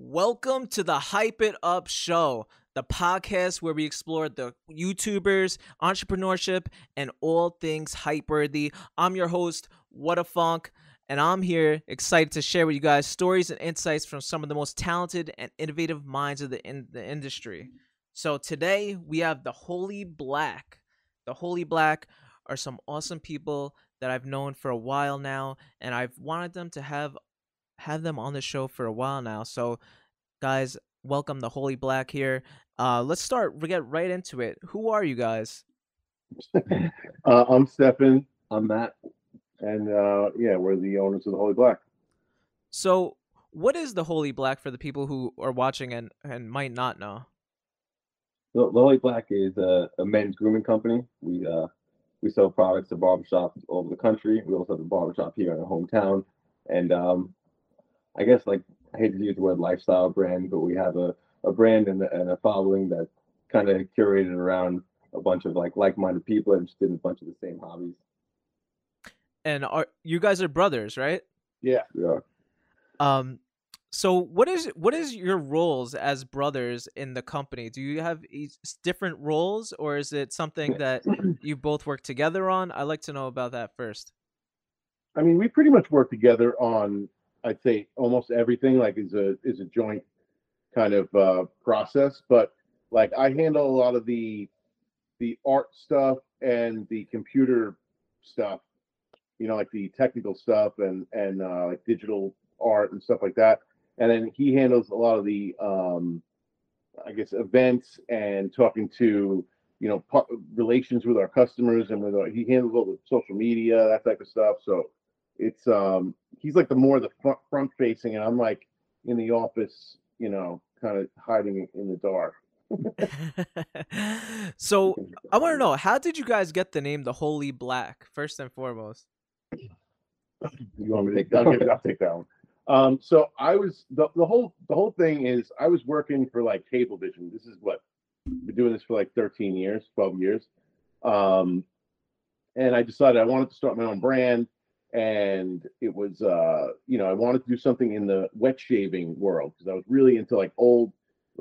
Welcome to the Hype It Up Show, the podcast where we explore the YouTubers, entrepreneurship, and all things hype worthy. I'm your host, Whadafunk, and I'm here excited to share with you guys stories and insights from some of the most talented and innovative minds of the, in- the industry. So today we have the Holy Black. The Holy Black are some awesome people that I've known for a while now, and I've wanted them to have have them on the show for a while now. So, guys, welcome the Holy Black here. Uh, let's start. We get right into it. Who are you guys? Uh, I'm Stefan, I'm Matt. and uh, yeah, we're the owners of the Holy Black. So, what is the Holy Black for the people who are watching and and might not know? The the Holy Black is a, a men's grooming company. We uh we sell products to barbershops all over the country. We also have a barbershop here in our hometown. And um I guess like I hate to use the word lifestyle brand, but we have a, a brand and, a- and a following that kind of curated around a bunch of like like-minded people interested in a bunch of the same hobbies. And are you guys are brothers, right? Yeah, We are. Um, so what is what is your roles as brothers in the company? Do you have different roles, or is it something that you both work together on? I'd like to know about that first. I mean, we pretty much work together on, I'd say, almost everything. Like, is a is a joint kind of uh, process. But like, I handle a lot of the the art stuff and the computer stuff. You know, like the technical stuff and and uh, like digital art and stuff like that. And then he handles a lot of the, um, I guess, events and talking to you know relations with our customers and with our, he handles all the social media that type of stuff. So it's um he's like the more the front front facing, and I'm like in the office, you know, kind of hiding in the dark. so I want to know how did you guys get the name the Holy Black first and foremost? You want me to take? I'll, I'll take that one. Um, so I was the, the whole the whole thing is I was working for like Cablevision. This is what been doing this for like 13 years, 12 years. Um, and I decided I wanted to start my own brand, and it was uh, you know I wanted to do something in the wet shaving world because I was really into like old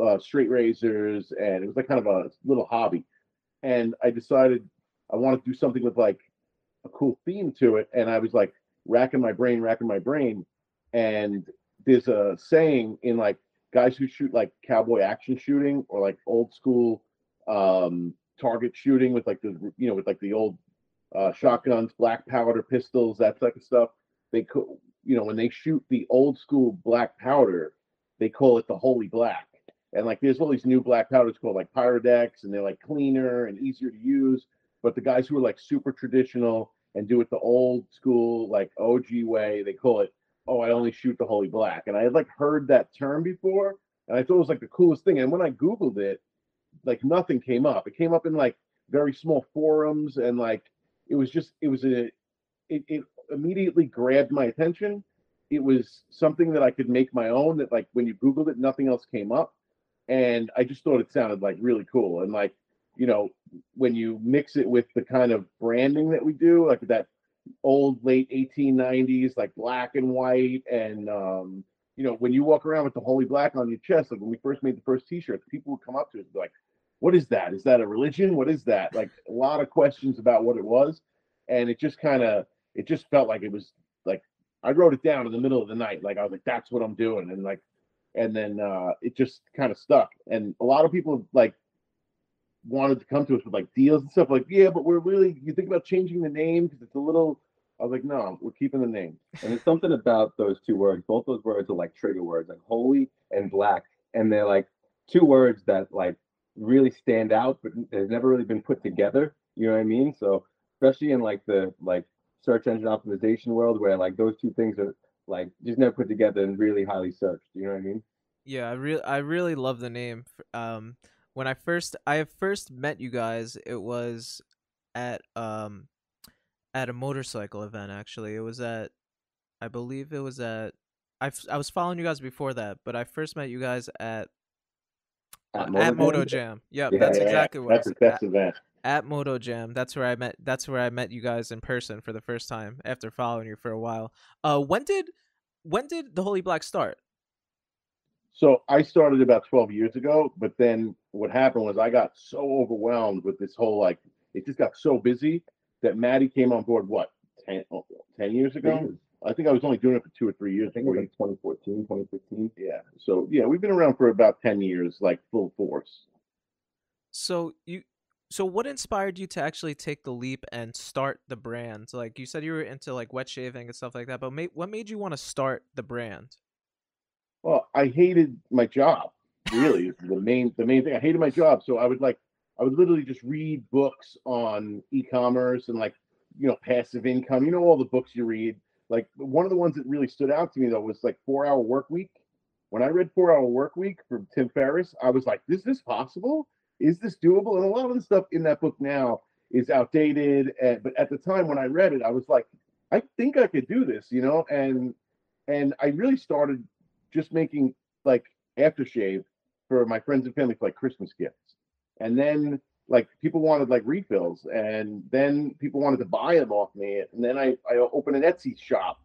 uh, straight razors, and it was like kind of a little hobby. And I decided I wanted to do something with like a cool theme to it, and I was like racking my brain, racking my brain. And there's a saying in like guys who shoot like cowboy action shooting or like old school um, target shooting with like the you know with like the old uh, shotguns, black powder pistols, that type of stuff. They you know when they shoot the old school black powder, they call it the holy black. And like there's all these new black powders called like Pyrodex, and they're like cleaner and easier to use. But the guys who are like super traditional and do it the old school like OG way, they call it oh I only shoot the holy black. And I had like heard that term before, and I thought it was like the coolest thing. And when I googled it, like nothing came up. It came up in like very small forums, and like it was just it was a it, it immediately grabbed my attention. It was something that I could make my own. That like when you googled it, nothing else came up, and I just thought it sounded like really cool. And like you know when you mix it with the kind of branding that we do, like that old late 1890s, like black and white, and um, you know when you walk around with the holy black on your chest, like when we first made the first T-shirts, people would come up to us and be like, "What is that? Is that a religion? What is that?" Like a lot of questions about what it was, and it just kind of it just felt like it was like I wrote it down in the middle of the night, like I was like, "That's what I'm doing," and like and then uh, it just kind of stuck. And a lot of people like wanted to come to us with like deals and stuff. Like, yeah, but we're really you think about changing the name because it's a little. I was like, no, we're keeping the name. And there's something about those two words. Both those words are like trigger words, like holy and black. And they're like two words that like really stand out, but they've never really been put together. You know what I mean? So especially in like the like search engine optimization world where like those two things are like just never put together and really highly searched. You know what I mean? Yeah, I really I really love the name. Um, when I first I first met you guys, it was at um at a motorcycle event. Actually, it was at I believe it was at I I was following you guys before that, but I first met you guys at uh, at Moto Jam. Yep, Yeah, that's yeah, exactly what. That's the best event. at Moto Jam. That's where I met. That's where I met you guys in person for the first time after following you for a while. Uh, when did when did the Holy Black start? So I started about 12 years ago, but then what happened was I got so overwhelmed with this whole like it just got so busy that Maddie came on board what 10, oh, 10 years ago. I think I was only doing it for two or three years. I think it was like 2014, 2015. yeah. So yeah, we've been around for about 10 years, like full force. So you so what inspired you to actually take the leap and start the brand? Like you said you were into like wet shaving and stuff like that, but ma- what made you want to start the brand? Well, I hated my job. Really, the main the main thing. I hated my job, so I would like I would literally just read books on e-commerce and like you know passive income. You know all the books you read. Like one of the ones that really stood out to me though was like Four Hour Work Week. When I read Four Hour Work Week from Tim Ferriss, I was like, "Is this possible? Is this doable?" And a lot of the stuff in that book now is outdated. And, but at the time when I read it, I was like, "I think I could do this," you know. And and I really started just making like aftershave for my friends and family for like Christmas gifts. And then like people wanted like refills and then people wanted to buy them off me. And then I, I opened an Etsy shop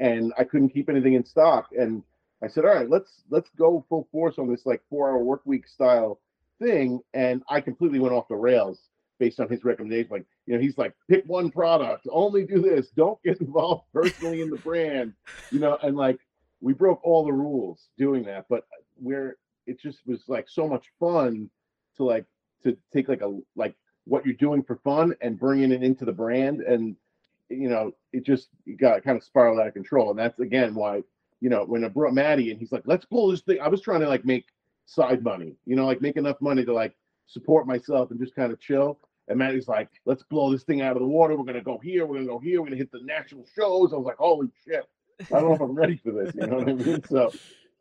and I couldn't keep anything in stock. And I said, all right, let's let's go full force on this like four hour work week style thing. And I completely went off the rails based on his recommendation. Like, you know, he's like, pick one product, only do this, don't get involved personally in the brand, you know, and like we broke all the rules doing that, but where it just was like so much fun to like to take like a like what you're doing for fun and bringing it into the brand and you know it just got kind of spiraled out of control. And that's again why you know when I brought Maddie and he's like let's pull this thing I was trying to like make side money you know like make enough money to like support myself and just kind of chill. And Maddie's like let's blow this thing out of the water. We're gonna go here. We're gonna go here. We're gonna hit the national shows. I was like holy shit. I don't know if I'm ready for this. You know what I mean? So,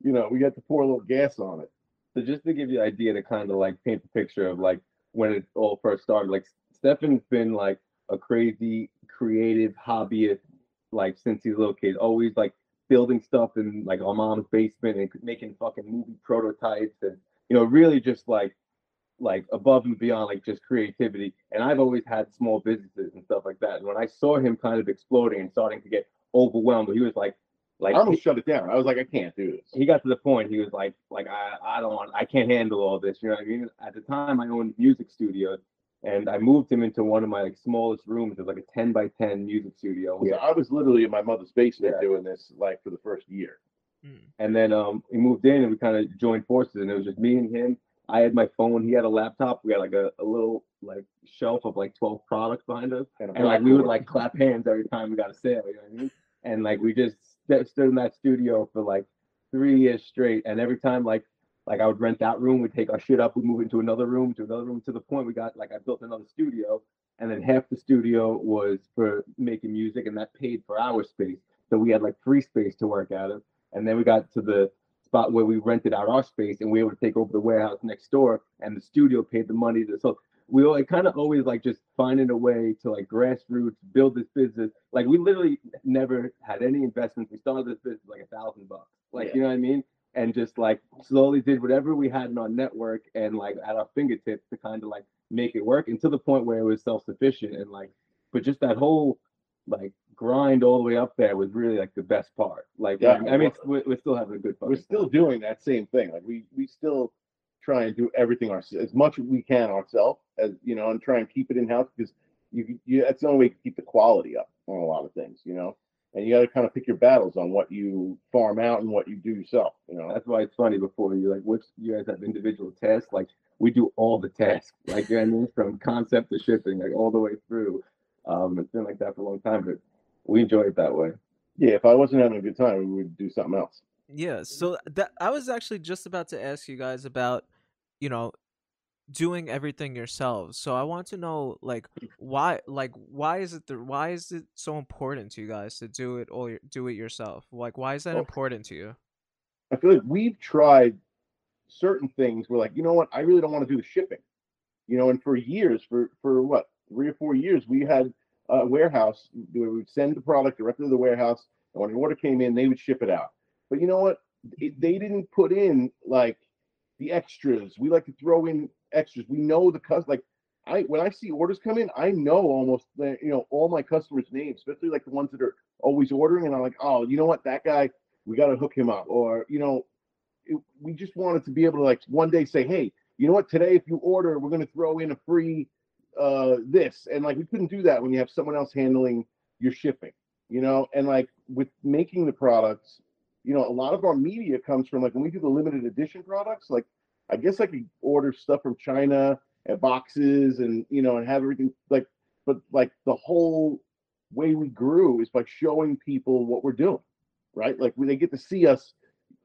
you know, we got to pour a little gas on it. So just to give you an idea to kind of like paint the picture of like when it all first started, like Stefan's been like a crazy creative hobbyist like since he's a little kid, always like building stuff in like our mom's basement and making fucking movie prototypes and you know really just like like above and beyond like just creativity. And I've always had small businesses and stuff like that. And when I saw him kind of exploding and starting to get overwhelmed, he was like like I almost shut it down. I was like, I can't do this. he got to the point he was like like I, I don't want I can't handle all this you know what I mean at the time I owned music studio and I moved him into one of my like smallest rooms it was like a 10 by 10 music studio Yeah, I was literally in my mother's basement Yeah. doing this like for the first year. Mm. and then um we moved in and we kind of joined forces and it was just me and him I had my phone he had a laptop we had like a, a little like shelf of like 12 products behind us And, and like we would like clap hands every time we got a sale you know what I mean and like we just st- stood in that studio for like three years straight and every time like like I would rent that room, we'd take our shit up, we'd move into another room, to another room, to the point we got like I built another studio, and then half the studio was for making music, and that paid for our space. So we had like free space to work out of, and then we got to the spot where we rented out our space, and we were able to take over the warehouse next door, and the studio paid the money. To, so we were like, kind of always like just finding a way to like grassroots build this business. Like we literally never had any investments. We started this business like a thousand bucks. Like Yeah. you know what I mean? and just like slowly did whatever we had in our network and like at our fingertips to kind of like make it work and to the point where it was self-sufficient and like but just that whole like grind all the way up there was really like the best part like Yeah. i mean we're, we're still having a good we're still doing that same thing. Like we we still try and do everything our, as much as we can ourselves, as you know, and try and keep it in house because you you that's the only way to keep the quality up on a lot of things, you know. And you got to kind of pick your battles on what you farm out and what you do yourself, you know. that's why it's funny before you like which you guys have individual tasks like we do all the tasks like you know i mean from concept to shipping like all the way through um it's been like that for a long time but we enjoy it that way Yeah, if I wasn't having a good time, we would do something else. Yeah, so that I was actually just about to ask you guys about, you know, doing everything yourselves. So I want to know like mm. why like why is it the why is it so important to you guys to do it all do it yourself? Like why is that Well, important to you? I feel like we've tried certain things. We're like, you know what? I really don't want to do the shipping. You know, and for years, for for what three or four years, we had a warehouse where we would send the product directly to the warehouse, and when the order came in, they would ship it out. But you know what? It, they didn't put in like the extras. We like to throw in extras. We know the cus like. I when I see orders come in, I know almost you know all my customers' names, especially like the ones that are always ordering, and I'm like, oh, you know what, that guy, we got to hook him up, or you know, it, we just wanted to be able to like one day say, hey, you know what? Today, if you order, we're going to throw in a free uh this, and like we couldn't do that when you have someone else handling your shipping, you know. And like with making the products, you know, a lot of our media comes from like when we do the limited edition products, like I guess I could order stuff from China and boxes and you know and have everything like but like the whole way we grew is by showing people what we're doing right? Like they get to see us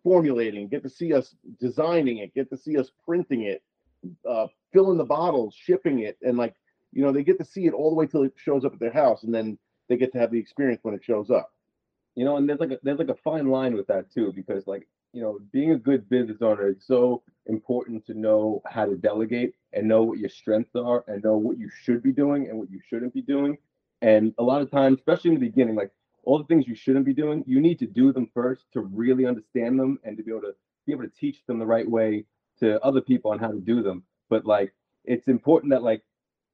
formulating get to see us designing it get to see us printing it uh, filling the bottles shipping it and like you know they get to see it all the way till it shows up at their house and then they get to have the experience when it shows up you know and there's like a there's like a fine line with that too because like you know being a good business owner it's so important to know how to delegate and know what your strengths are and know what you should be doing and what you shouldn't be doing. And a lot of times especially in the beginning like all the things you shouldn't be doing you need to do them first to really understand them and to be able to be able to teach them the right way to other people on how to do them. But like it's important that like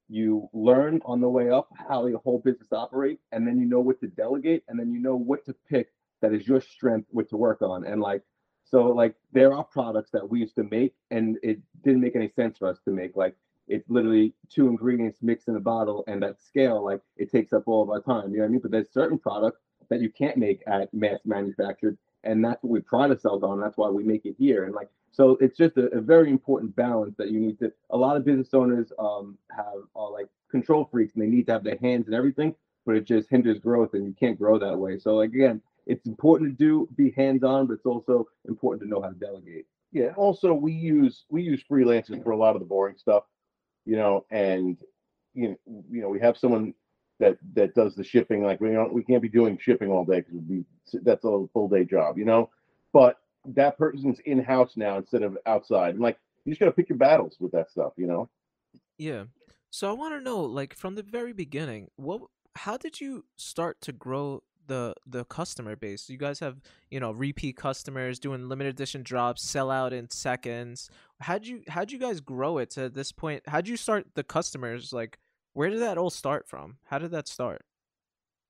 you learn on the way up how the whole business operates and then you know what to delegate and then you know what to pick that is your strength what to work on and like so like there are products that we used to make and it didn't make any sense for us to make. Like it's literally two ingredients mixed in a bottle and that scale, like it takes up all of our time. You know what I mean? But there's certain products that you can't make at mass manufactured. And that's what we pride ourselves on. That's why we make it here. And like so it's just a, a very important balance that you need to a lot of business owners um have are like control freaks and they need to have their hands and everything, but it just hinders growth and you can't grow that way. So like again, it's important to do be hands-on, but it's also important to know how to delegate. Yeah. Also, we use we use freelancers for a lot of the boring stuff, you know, and you know, you know, we have someone that that does the shipping. Like we don't we can't be doing shipping all day because we that's a full day job, you know. But that person's in house now instead of outside. And like you just gotta pick your battles with that stuff, you know. Yeah. So I want to know, like, from the very beginning, what, how did you start to grow the the customer base. You guys have you know repeat customers doing limited edition drops, sell out in seconds. How'd you how'd you guys grow it to this point? How'd you start the customers? Like, where did that all start from? How did that start?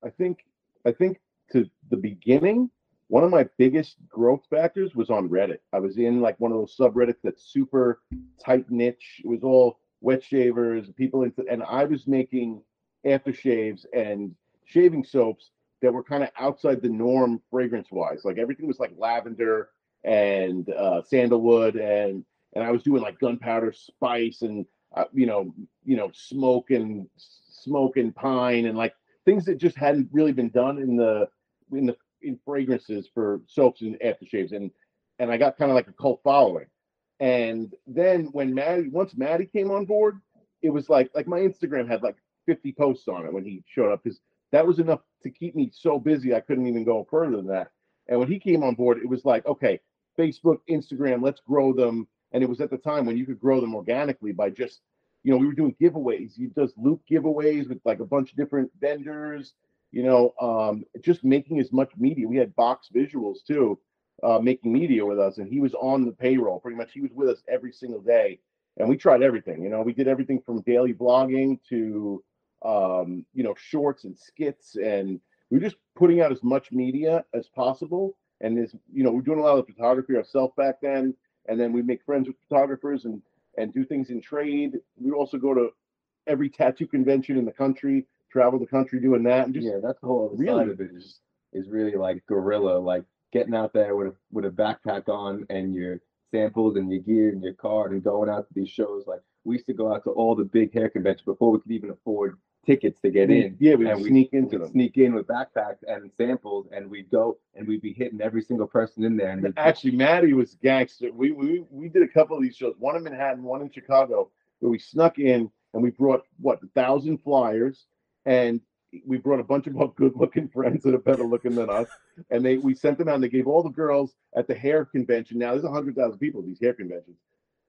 I think I think to the beginning, one of my biggest growth factors was on Reddit. I was in like one of those subreddits that's super tight niche. It was all wet shavers, people into, and I was making aftershaves and shaving soaps that were kind of outside the norm fragrance wise. Like everything was like lavender and uh, sandalwood, and and I was doing like gunpowder spice and uh, you know you know smoke and smoke and pine and like things that just hadn't really been done in the in the in fragrances for soaps and aftershaves and and I got kind of like a cult following. And then when Maddie once Maddie came on board, it was like like my Instagram had like 50 posts on it when he showed up because that was enough to keep me so busy I couldn't even go further than that. And when he came on board, it was like, okay, Facebook, Instagram, let's grow them. And it was at the time when you could grow them organically by just, you know, we were doing giveaways. He does loop giveaways with like a bunch of different vendors, you know, um, just making as much media. We had box visuals too, uh, making media with us, and he was on the payroll pretty much. He was with us every single day, and we tried everything. You know, we did everything from daily blogging to um, you know, shorts and skits, and we just putting out as much media as possible. And as you know, we're doing a lot of photography ourselves back then, and then we make friends with photographers and and do things in trade. We also go to every tattoo convention in the country, travel the country doing that, and just yeah, that's the whole other really, side of it is is really like guerrilla, like getting out there with a with a backpack on and your samples and your gear and your card and going out to these shows. Like we used to go out to all the big hair conventions before we could even afford tickets to get in. Yeah, we sneak into them. Sneak in with backpacks and samples, and we'd go and we'd be hitting every single person in there. And actually, Maddie was gangster. We, we we did a couple of these shows, one in Manhattan, one in Chicago, where we snuck in and we brought what a thousand flyers, and we brought a bunch of our good-looking friends that are better looking than us, and they we sent them out. and They gave all the girls at the hair convention. Now there's a hundred thousand people at these hair conventions.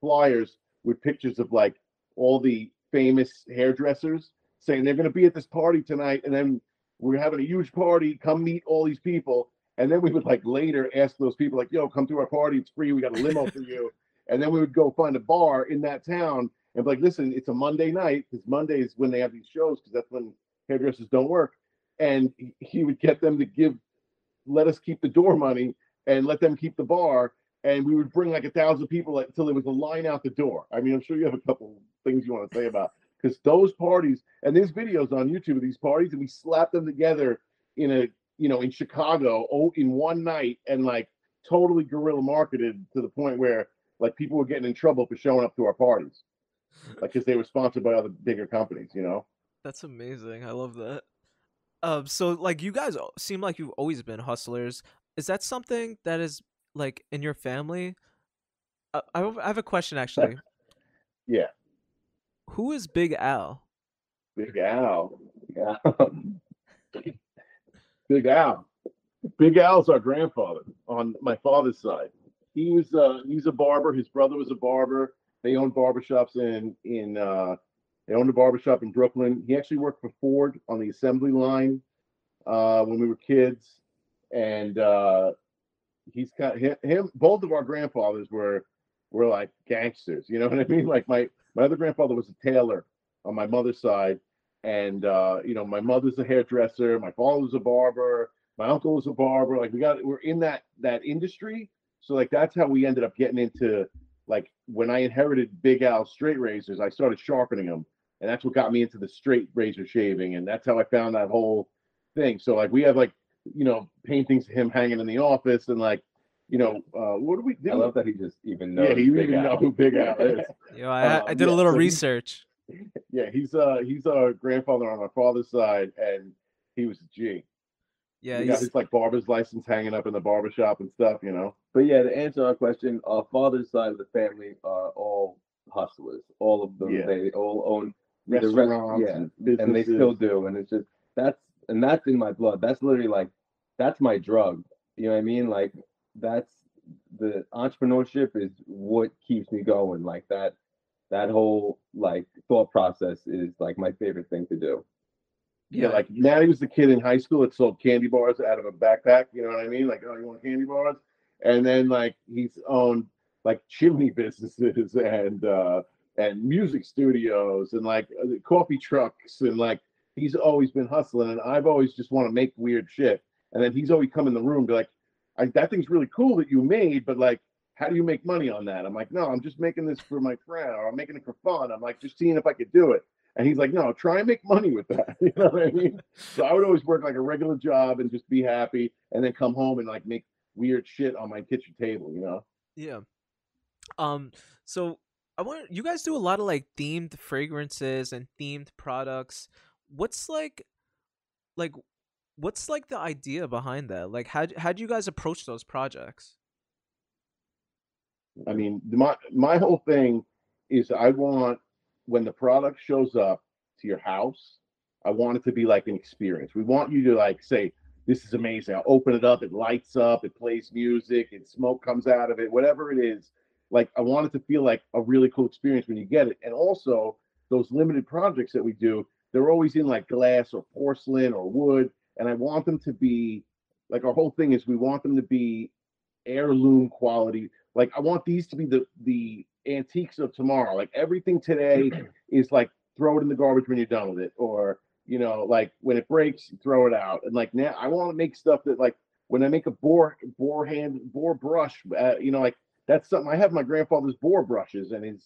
Flyers with pictures of like all the famous hairdressers saying they're going to be at this party tonight, and then we're having a huge party. Come meet all these people, and then we would like later ask those people like, "Yo, come to our party. It's free. We got a limo for you." And then we would go find a bar in that town and like, "Listen, it's a Monday night because Monday is when they have these shows because that's when hairdressers don't work." And he would get them to give, let us keep the door money and let them keep the bar. and we would bring like a thousand people until there was a line out the door. I mean, I'm sure you have a couple things you want to say about because those parties and there's videos on YouTube of these parties, and we slapped them together in a you know in Chicago oh, in one night and like totally guerrilla marketed to the point where like people were getting in trouble for showing up to our parties, like because they were sponsored by other bigger companies, you know. That's amazing. I love that. Um, so like you guys seem like you've always been hustlers. Is that something that is like in your family? Uh, I have I have a question actually. Yeah. Who is Big Al? Big Al. Yeah. Big Al. Big Al's our grandfather on my father's side. He was uh he's a barber. His brother was a barber. They owned barbershops in in uh they owned a barbershop in Brooklyn. He actually worked for Ford on the assembly line uh when we were kids. And uh he's got him, him both of our grandfathers were were like gangsters, you know what I mean? Like my my other grandfather was a tailor on my mother's side and uh, you know, my mother's a hairdresser, my father was a barber, my uncle was a barber. Like we got we're in that that industry. So like that's how we ended up getting into like when I inherited Big Al straight razors, I started sharpening them. And that's what got me into the straight razor shaving. And that's how I found that whole thing. So like we have like, you know, paintings of him hanging in the office and like, you know, uh what do we do? I do? love that he just even knows. yeah, he Big even know who Big Al is. You know, I, I Um, did a little so he- research. yeah, he's uh he's our grandfather on my father's side, and he was a G. Yeah, he got he's, his like barber's license hanging up in the barber shop and stuff, you know. But yeah, to answer our question, our father's side of the family are all hustlers. All of them, Yeah. they all own either re- Restaurants yeah, and and they still do. And it's just that's and that's in my blood. That's literally like that's my drug. You know what I mean? Like that's the entrepreneurship is what keeps me going. Like that that whole like thought process is like my favorite thing to do. Yeah, like Maddie was the kid in high school that sold candy bars out of a backpack. You know what I mean? Like, oh, you want candy bars? And then like he's owned like chimney businesses and uh and music studios and like uh, coffee trucks and like he's always been hustling and I've always just want to make weird shit. And then he's always come in the room be like, I, that thing's really cool that you made, but like, how do you make money on that? I'm like, no, I'm just making this for my friend or I'm making it for fun. I'm like, just seeing if I could do it. And he's like, no, try and make money with that. You know what I mean? So I would always work like a regular job and just be happy and then come home and like make weird shit on my kitchen table, you know? Yeah. Um. So I want you guys do a lot of like themed fragrances and themed products. What's like, like, what's like the idea behind that? Like, how how do you guys approach those projects? I mean, my my whole thing is I want when the product shows up to your house, I want it to be like an experience. We want you to like say, "This is amazing." I'll open it up, it lights up, it plays music, and smoke comes out of it, whatever it is. Like I want it to feel like a really cool experience when you get it. And also those limited projects that we do, they're always in like glass or porcelain or wood, and I want them to be like our whole thing is we want them to be heirloom quality like I want these to be the the antiques of tomorrow. Like everything today is like throw it in the garbage when you're done with it, or you know, like when it breaks, throw it out. And like now, I want to make stuff that like when I make a boar boar hand boar brush, uh, you know, like that's something I have my grandfather's boar brushes and his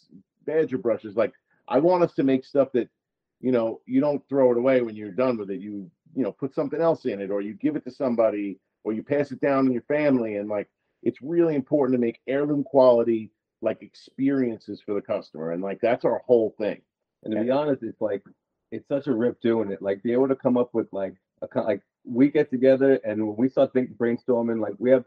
badger brushes. Like I want us to make stuff that you know you don't throw it away when you're done with it. You you know put something else in it, or you give it to somebody, or you pass it down in your family, and like it's really important to make heirloom quality like experiences for the customer and like that's our whole thing And to be honest, it's like it's such a rip doing it. Like be able to come up with like a like we get together and when we start think brainstorming, like we have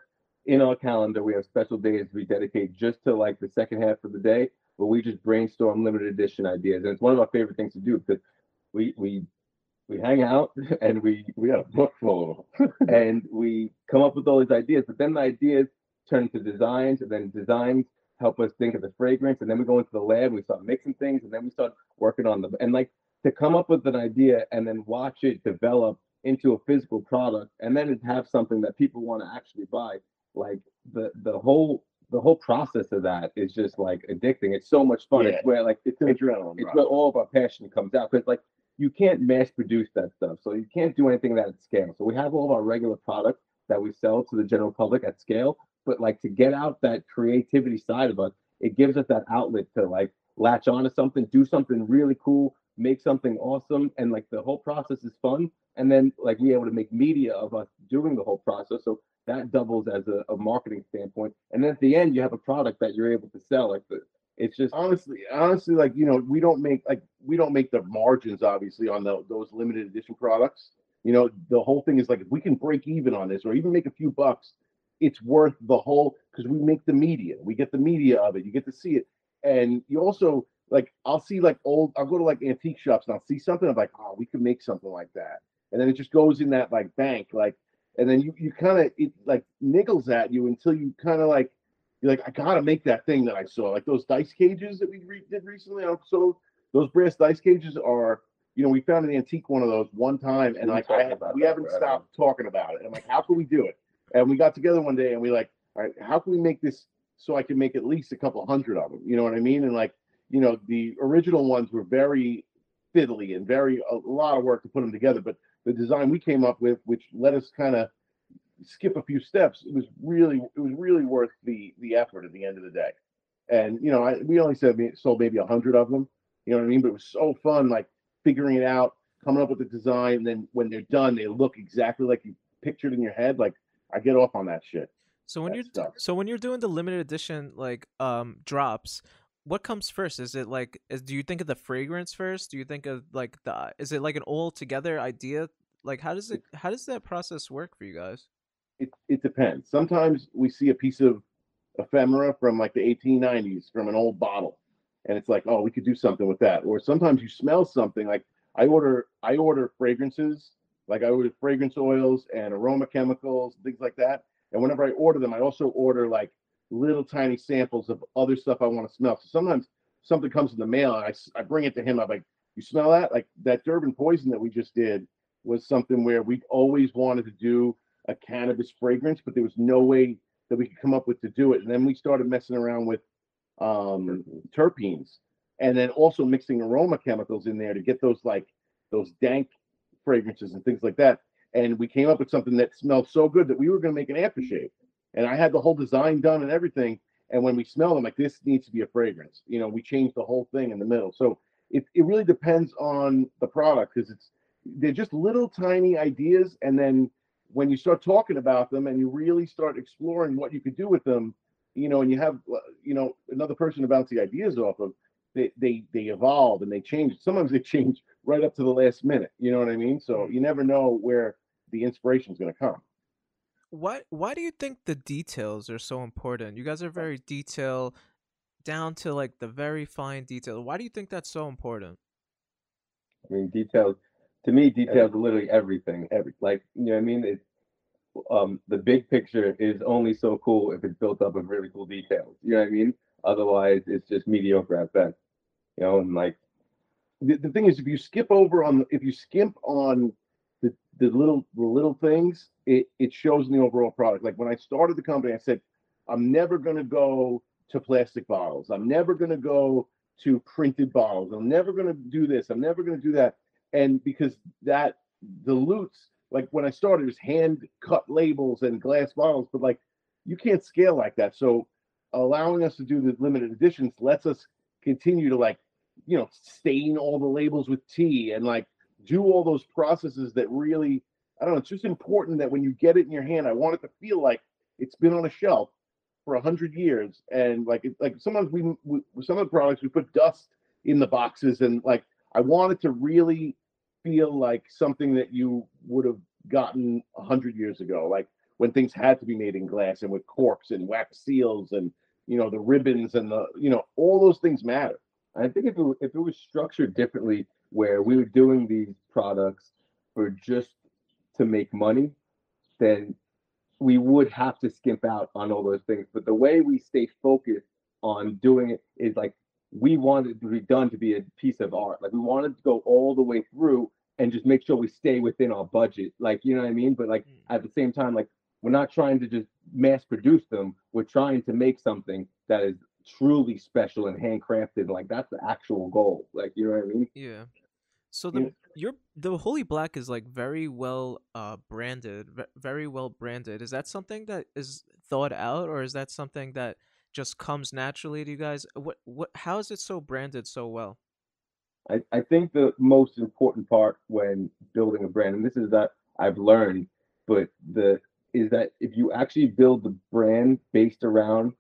in our calendar we have special days we dedicate just to like the second half of the day where we just brainstorm limited edition ideas. And it's one of our favorite things to do because we we we hang out and we we got a book full of them and we come up with all these ideas, but then the ideas turn into designs, and then designs help us think of the fragrance, and then we go into the lab, we start mixing things, and then we start working on them. And like to come up with an idea and then watch it develop into a physical product, and then have something that people want to actually buy. Like the the whole the whole process of that is just like addicting. It's so much fun. Yeah. It's where like it's, adrenaline it's where all of our passion comes out because like you can't mass produce that stuff so you can't do anything that at scale so we have all of our regular products that we sell to the general public at scale but like to get out that creativity side of us, it gives us that outlet to like latch on to something, do something really cool, make something awesome, and like the whole process is fun. And then like we able to make media of us doing the whole process. So that doubles as a, a marketing standpoint. And then at the end, you have a product that you're able to sell. Like the, it's just honestly, honestly, like you know, we don't make like we don't make the margins obviously on the, those limited edition products. You know, the whole thing is like if we can break even on this or even make a few bucks, it's worth the whole because we make the media. We get the media of it. You get to see it, and you also like I'll see like old. I'll go to like antique shops and I'll see something. I'm like, oh, we could make something like that, and then it just goes in that like bank, like, and then you you kind of it like niggles at you until you kind of like you're like, I gotta make that thing that I saw, like those dice cages that we re- did recently. So those brass dice cages are, you know, we found an antique one of those one time, and We like I, we haven't forever. stopped talking about it. I'm like, how can we do it? And we got together one day and we like, all right, how can we make this so I can make at least a couple hundred of them? You know what I mean? And like, you know, the original ones were very fiddly and very a lot of work to put them together, but the design we came up with, which let us kind of skip a few steps, it was really it was really worth the the effort at the end of the day. And you know, I, we only said sold maybe a hundred of them. You know what I mean? But it was so fun, like figuring it out, coming up with the design. And then when they're done, they look exactly like you pictured in your head. Like I get off on that shit. So when That you're sucks. so when you're doing the limited edition like um drops, what comes first? Is it like is, do you think of the fragrance first? Do you think of like the is it like an all together idea? Like how does it how does that process work for you guys? It it depends. Sometimes we see a piece of ephemera from like the 1890s from an old bottle, and it's like, oh, we could do something with that. Or sometimes you smell something like I order I order fragrances, like I order fragrance oils and aroma chemicals, things like that. And whenever I order them, I also order like little tiny samples of other stuff I want to smell. So sometimes something comes in the mail, and I, I bring it to him. I'm like, you smell that? Like that Durban poison that we just did was something where we always wanted to do a cannabis fragrance, but there was no way that we could come up with to do it. And then we started messing around with um, terpenes, and then also mixing aroma chemicals in there to get those like those dank fragrances and things like that. And we came up with something that smelled so good that we were going to make an aftershave. And I had the whole design done and everything. And when we smell them, like this needs to be a fragrance. You know, we changed the whole thing in the middle. So it, it really depends on the product because it's they're just little tiny ideas. And then when you start talking about them and you really start exploring what you could do with them, you know, and you have uh, you know another person to bounce the ideas off of, they they they evolve and they change. Sometimes they change right up to the last minute. You know what I mean? So you never know where the inspiration is going to come. Why why do you think the details are so important? You guys are very detail down to like the very fine detail. Why do you think that's so important? I mean, details. To me, details are literally everything. Every like, you know what I mean? It's um the big picture is only so cool if it's built up of really cool details. You know what I mean? Otherwise, it's just mediocre at best. You know, and like the, the thing is if you skip over on if you skimp on the, the little the little things it, it shows in the overall product. Like when i started the company i said i'm never going to go to plastic bottles. I'm never going to go to printed bottles. I'm never going to do this. I'm never going to do that. And because that dilutes like when i started it was hand cut labels and glass bottles but like you can't scale like that. So allowing us to do the limited editions lets us continue to like you know, stain all the labels with tea and like do all those processes that really, I don't know, it's just important that when you get it in your hand, I want it to feel like it's been on a shelf for a hundred years. And like, it, like sometimes we, we, some of the products, we put dust in the boxes and like, I want it to really feel like something that you would have gotten a hundred years ago. Like when things had to be made in glass and with corks and wax seals and, you know, the ribbons and the, you know, all those things matter. I think if it, if it was structured differently, where we were doing these products for just to make money, then we would have to skimp out on all those things. But the way we stay focused on doing it is like we wanted to be done to be a piece of art. Like we wanted to go all the way through and just make sure we stay within our budget. Like you know what I mean? But like hmm. at the same time, like we're not trying to just mass produce them. We're trying to make something that is truly special and handcrafted. Like that's the actual goal. Like you know what I mean? Yeah. So the Yeah. Your the Holy Black is like very well uh branded, ve- very well branded. Is that something that is thought out, or is that something that just comes naturally to you guys? What what? How is it so branded so well? I, I think the most important part when building a brand, and this is that I've learned, but the is that if you actually build the brand based around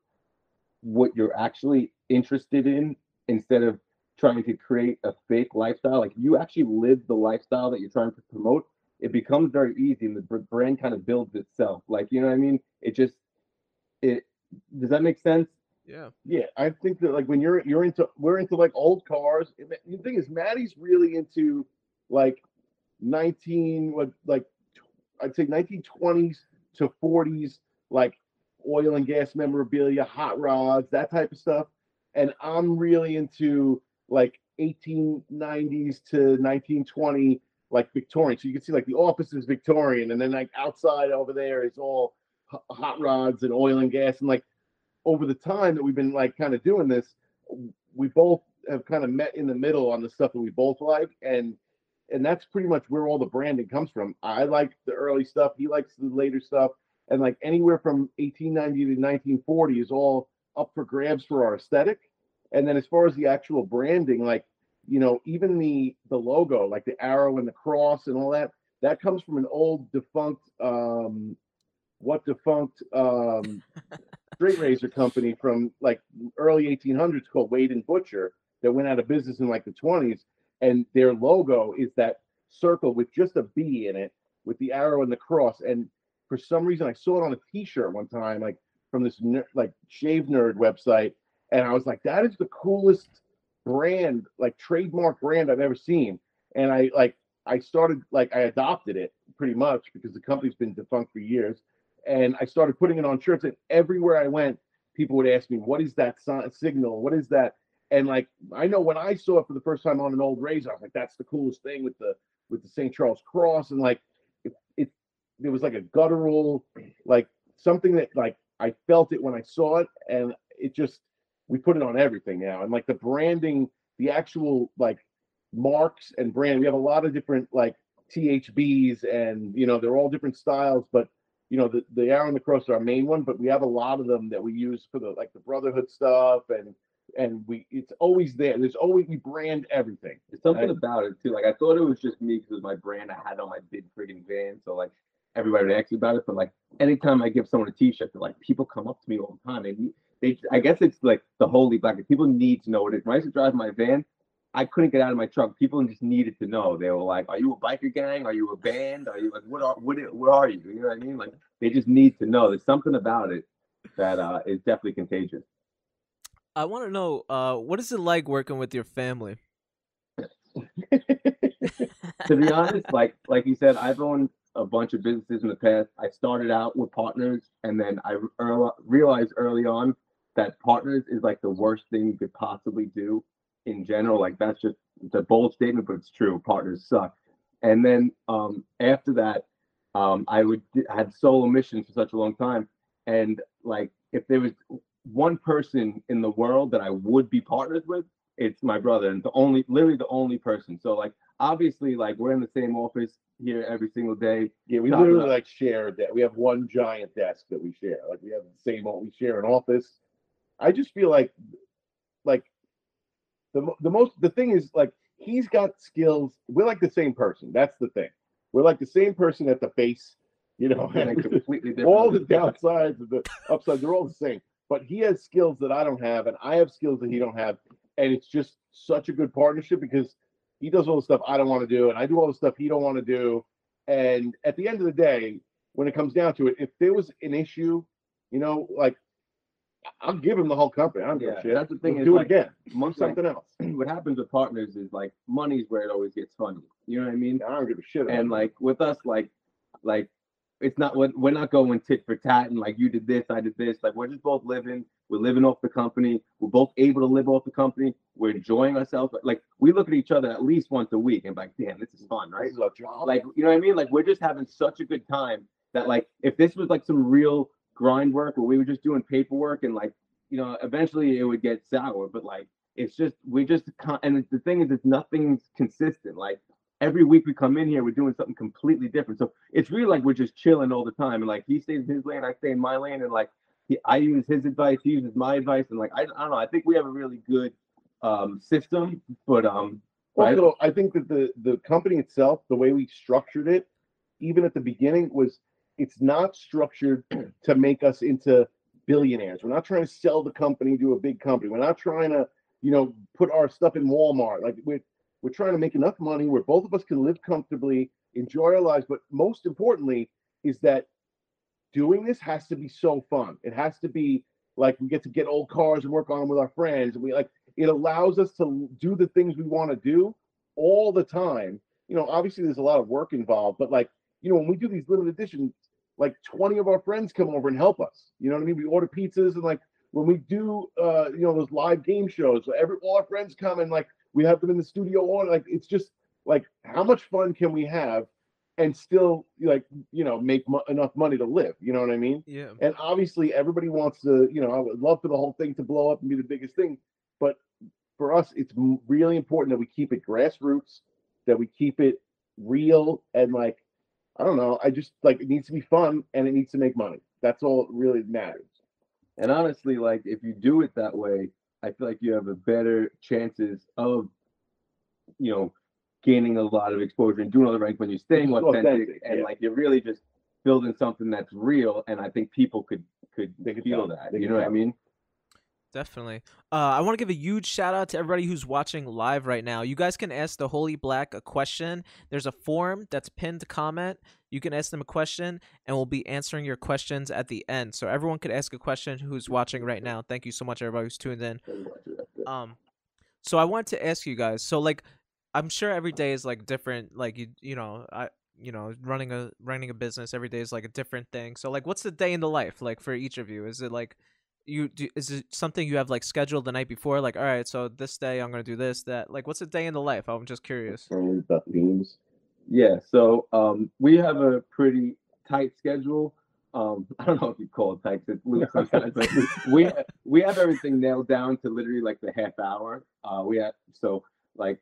what you're actually interested in instead of trying to create a fake lifestyle, like you actually live the lifestyle that you're trying to promote, it becomes very easy and the brand kind of builds itself. Like, you know what I mean? It just, it, does that make sense? Yeah. Yeah, I think that like when you're you're into we're into like old cars. The the thing is, Maddie's really into like nineteen what like I'd say nineteen twenties to forties like oil and gas memorabilia, hot rods, that type of stuff. And I'm really into like 1890s to 1920 like Victorian. So you can see like the office is Victorian, and then like outside over there is all hot rods and oil and gas and like over the time that we've been like kind of doing this, we both have kind of met in the middle on the stuff that we both like, and and that's pretty much where all the branding comes from. I like the early stuff, he likes the later stuff, and like anywhere from 1890 to 1940 is all up for grabs for our aesthetic. And then as far as the actual branding, like you know, even the the logo, like the arrow and the cross and all that, that comes from an old defunct um what defunct um straight razor company from like early 1800s called Wade and Butcher that went out of business in like the 20s, and their logo is that circle with just a B in it with the arrow and the cross. And for some reason, I saw it on a T-shirt one time, like from this ner- like shave nerd website, and I was like, that is the coolest brand, like trademark brand I've ever seen. And I like I started like I adopted it pretty much because the company's been defunct for years and I started putting it on shirts. And everywhere I went, people would ask me, "What is that sign, signal? What is that?" And like I know when I saw it for the first time on an old razor, I was like, "That's the coolest thing with the with the St. Charles Cross." And like there was like a guttural, like something that like I felt it when I saw it, and it just we put it on everything now. And like the branding, the actual like marks and brand, we have a lot of different like THBs, and you know they're all different styles, but you know, the, the arrow and the cross are our main one, but we have a lot of them that we use for the like the brotherhood stuff and and we it's always there. There's always we brand everything. There's something Right. about it too. Like I thought it was just me because it was my brand I had on my big friggin' van. So like everybody would ask me about it. But like anytime I give someone a t-shirt, they're like people come up to me all the time. And they I guess it's like the holy black. People need to know what it is. When I used to drive my van, I couldn't get out of my truck. People just needed to know. They were like, "Are you a biker gang? Are you a band? Are you like what are what what are you?" You know what I mean? Like they just need to know. There's something about it that uh, is definitely contagious. I want to know, uh, what is it like working with your family? to be honest, like like you said, I've owned a bunch of businesses in the past. I started out with partners, and then I re- realized early on that partners is like the worst thing you could possibly do in general. Like that's just it's a bold statement, but it's true. Partners suck. And then um, after that, um, I would I had solo missions for such a long time, and like if there was one person in the world that I would be partners with, it's my brother, and the only, literally the only person. So like obviously like we're in the same office here every single day. Yeah, we literally like share that. We have one giant desk that we share. Like we have the same. We share an office. I just feel like, like, the the most the thing is like he's got skills. We're like the same person. That's the thing. We're like the same person at the base. You know, And completely different. all the downsides and the upsides are all the same. But he has skills that I don't have, and I have skills that he don't have, and it's just such a good partnership because he does all the stuff I don't want to do, and I do all the stuff he don't want to do. And at the end of the day, when it comes down to it, if there was an issue, you know, like I'll give him the whole company. I don't give a shit. that's the thing We'll do like, it again. Amongst like, Something else. what happens with partners is like money's where it always gets funny. You know what I mean? I don't give a shit. And like with us, like like it's not what we're not going tit for tat and like you did this, I did this. Like we're just both living. We're living off the company. We're both able to live off the company. We're enjoying ourselves. Like we look at each other at least once a week and like, damn, this is fun, right? is. Like you know what I mean? Like we're just having such a good time that like if this was like some real grind work where we were just doing paperwork and like you know eventually it would get sour, but like it's just we just and the thing is it's nothing's consistent. Like every week we come in here, we're doing something completely different. So it's really like we're just chilling all the time. And like he stays in his lane, I stay in my lane, and like he, I use his advice, he uses my advice, and like I, I don't know, I think we have a really good um system, but um? Also, I think that the the company itself, the way we structured it, even at the beginning, was it's not structured to make us into billionaires. We're not trying to sell the company to a big company. We're not trying to, you know, put our stuff in Walmart. Like we're we're trying to make enough money where both of us can live comfortably, enjoy our lives. But most importantly, is that doing this has to be so fun. It has to be like we get to get old cars and work on them with our friends, and we like it allows us to do the things we want to do all the time. You know, obviously there's a lot of work involved, but like you know, when we do these limited editions, like 20 of our friends come over and help us. You know what I mean? We order pizzas and like when we do uh you know those live game shows, every all our friends come and like we have them in the studio on like it's just like how much fun can we have and still like you know make mo- enough money to live you know what i mean? Yeah. and obviously everybody wants to you know i would love for the whole thing to blow up and be the biggest thing but for us it's really important that we keep it grassroots that we keep it real and like i don't know i just like it needs to be fun and it needs to make money. That's all that really matters. And honestly, like if you do it that way, I feel like you have a better chances of, you know, gaining a lot of exposure and doing all the right when you're staying Just authentic, authentic, and yeah. like you're really just building something that's real. And I think people could could They could feel that. They You know what I mean? Definitely. Uh, I want to give a huge shout out to everybody who's watching live right now. You guys can ask the Holy Black a question. There's a form that's pinned to comment. You can ask them a question, and we'll be answering your questions at the end. So everyone could ask a question who's watching right now. Thank you so much, everybody who's tuned in. Um, so I wanted to ask you guys. So like, I'm sure every day is like different. Like you, you know, I, you know, running a running a business every day is like a different thing. So like, what's the day in the life like for each of you? Is it like you do? Is it something you have like scheduled the night before? Like, all right, so this day I'm gonna do this, that. Like, what's a day in the life? I'm just curious. and the themes Yeah. So um, we have a pretty tight schedule. Um, I don't know if you call it tight. It's loose sometimes, but we we have everything nailed down to literally like the half hour. Uh, we have so like,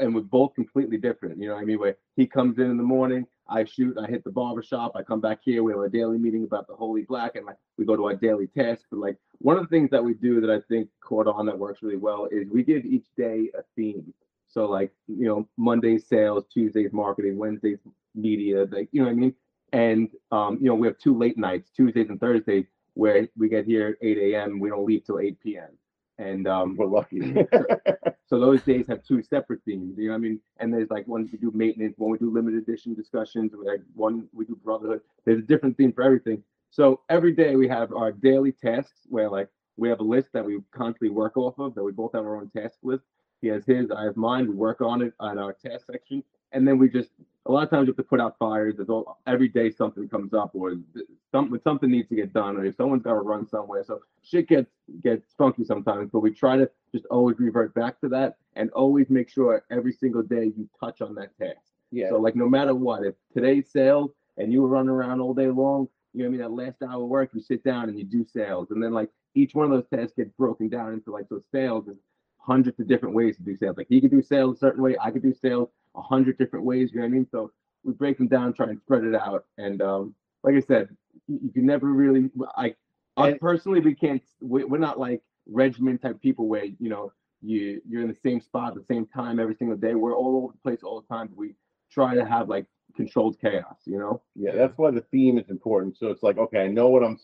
and we're both completely different. You know what I mean? Where he comes in in the morning, I shoot, I hit the barber shop, I come back here, we have a daily meeting about the Holy Black, and like we go to our daily task. But like one of the things that we do that I think caught on that works really well is we give each day a theme. So like you know Mondays sales, Tuesdays marketing, Wednesdays media, like you know what I mean. And um, you know we have two late nights, Tuesdays and Thursdays, where we get here at 8 a.m. We don't leave till 8 p.m. And um, we're lucky so those days have two separate themes. You know what I mean? And there's like one we do maintenance, one we do limited edition discussions, like one we do brotherhood. There's a different theme for everything. So every day we have our daily tasks where like we have a list that we constantly work off of that we both have our own task list. He has his, I have mine. We work on it on our task section, and then we just a lot of times you have to put out fires. There's all, every day something comes up, or th- something something needs to get done, or if someone's got to run somewhere. So shit gets gets funky sometimes, but we try to just always revert back to that, and always make sure every single day you touch on that task. yeah So like no matter what, if today's sales and you were running around all day long, you know what I mean, that last hour of work, you sit down and you do sales. And then like each one of those tasks gets broken down into like those sales is hundreds of different ways to do sales. Like he could do sales a certain way, I could do sales a hundred different ways, you know what I mean? So we break them down, try and spread it out. And um, like I said, you, can never really I us personally we can't we, we're not like regiment type people where, you know, you you're in the same spot at the same time every single day. We're all over the place all the time. We try to have like controlled chaos, you know? Yeah, that's why the theme is important. So it's like, okay, I know what I'm,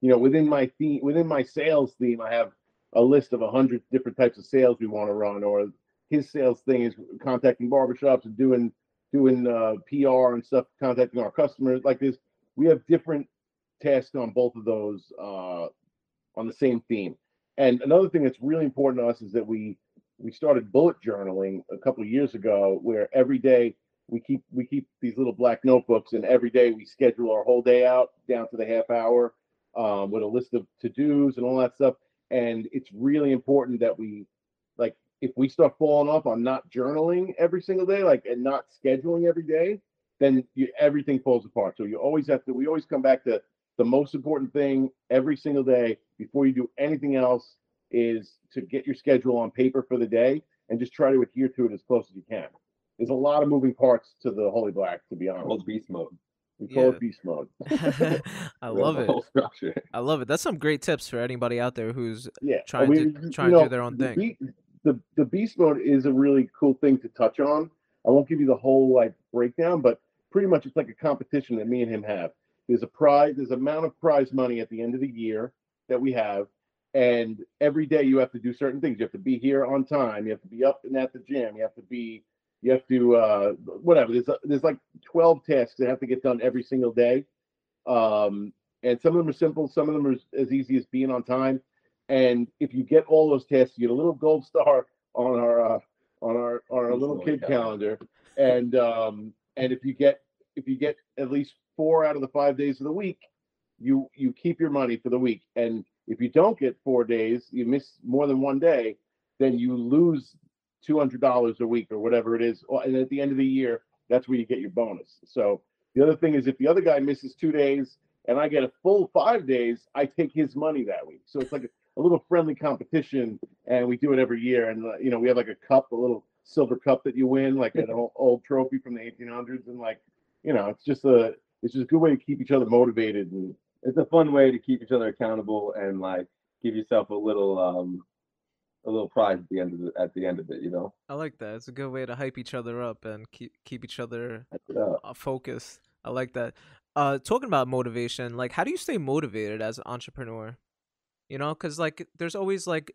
you know, within my theme, within my sales theme, I have a list of a hundred different types of sales we want to run, or his sales thing is contacting barbershops and doing doing uh, PR and stuff, contacting our customers. Like this, we have different tasks on both of those uh, on the same theme. And another thing that's really important to us is that we we started bullet journaling a couple of years ago, where every day we keep we keep these little black notebooks and every day we schedule our whole day out down to the half hour um, with a list of to-dos and all that stuff and it's really important that we like if we start falling off on not journaling every single day like and not scheduling every day then you, everything falls apart so you always have to we always come back to the most important thing every single day before you do anything else is to get your schedule on paper for the day and just try to adhere to it as close as you can there's a lot of moving parts to the Holy Black, to be honest. beast mode. We call Yeah. it beast mode. I love it. I love it. That's some great tips for anybody out there who's Yeah, Trying to- trying to do their own the thing. be- the the beast mode is a really cool thing to touch on. I won't give you the whole like breakdown, but pretty much it's like a competition that me and him have. There's a prize, there's amount of prize money at the end of the year that we have, and every day you have to do certain things. You have to be here on time. You have to be up and at the gym. You have to be, you have to uh, whatever. There's there's like 12 tasks that have to get done every single day, um, and some of them are simple. Some of them are as- as easy as being on time. And if you get all those tasks, you get a little gold star on our uh, on our on our little kid calendar. calendar. And um, and if you get if you get at least four out of the five days of the week, you you keep your money for the week. And if you don't get four days, you miss more than one day, then you lose two hundred dollars a week or whatever it is. And at the end of the year, that's where you get your bonus. So the other thing is, if the other guy misses two days and I get a full five days, I take his money that week. So it's like a, a little friendly competition, and we do it every year. And uh, you know, we have like a cup, a little silver cup that you win, like an old, old trophy from the 1800s, and like, you know, it's just a it's just a good way to keep each other motivated and It's a fun way to keep each other accountable and like give yourself a little um a little prize at the end of the, at the end of it. You know. I like that. It's a good way to hype each other up and keep keep each other up. uh, focused. I like that. Uh, talking about motivation, like how do you stay motivated as an entrepreneur? You know, because like there's always like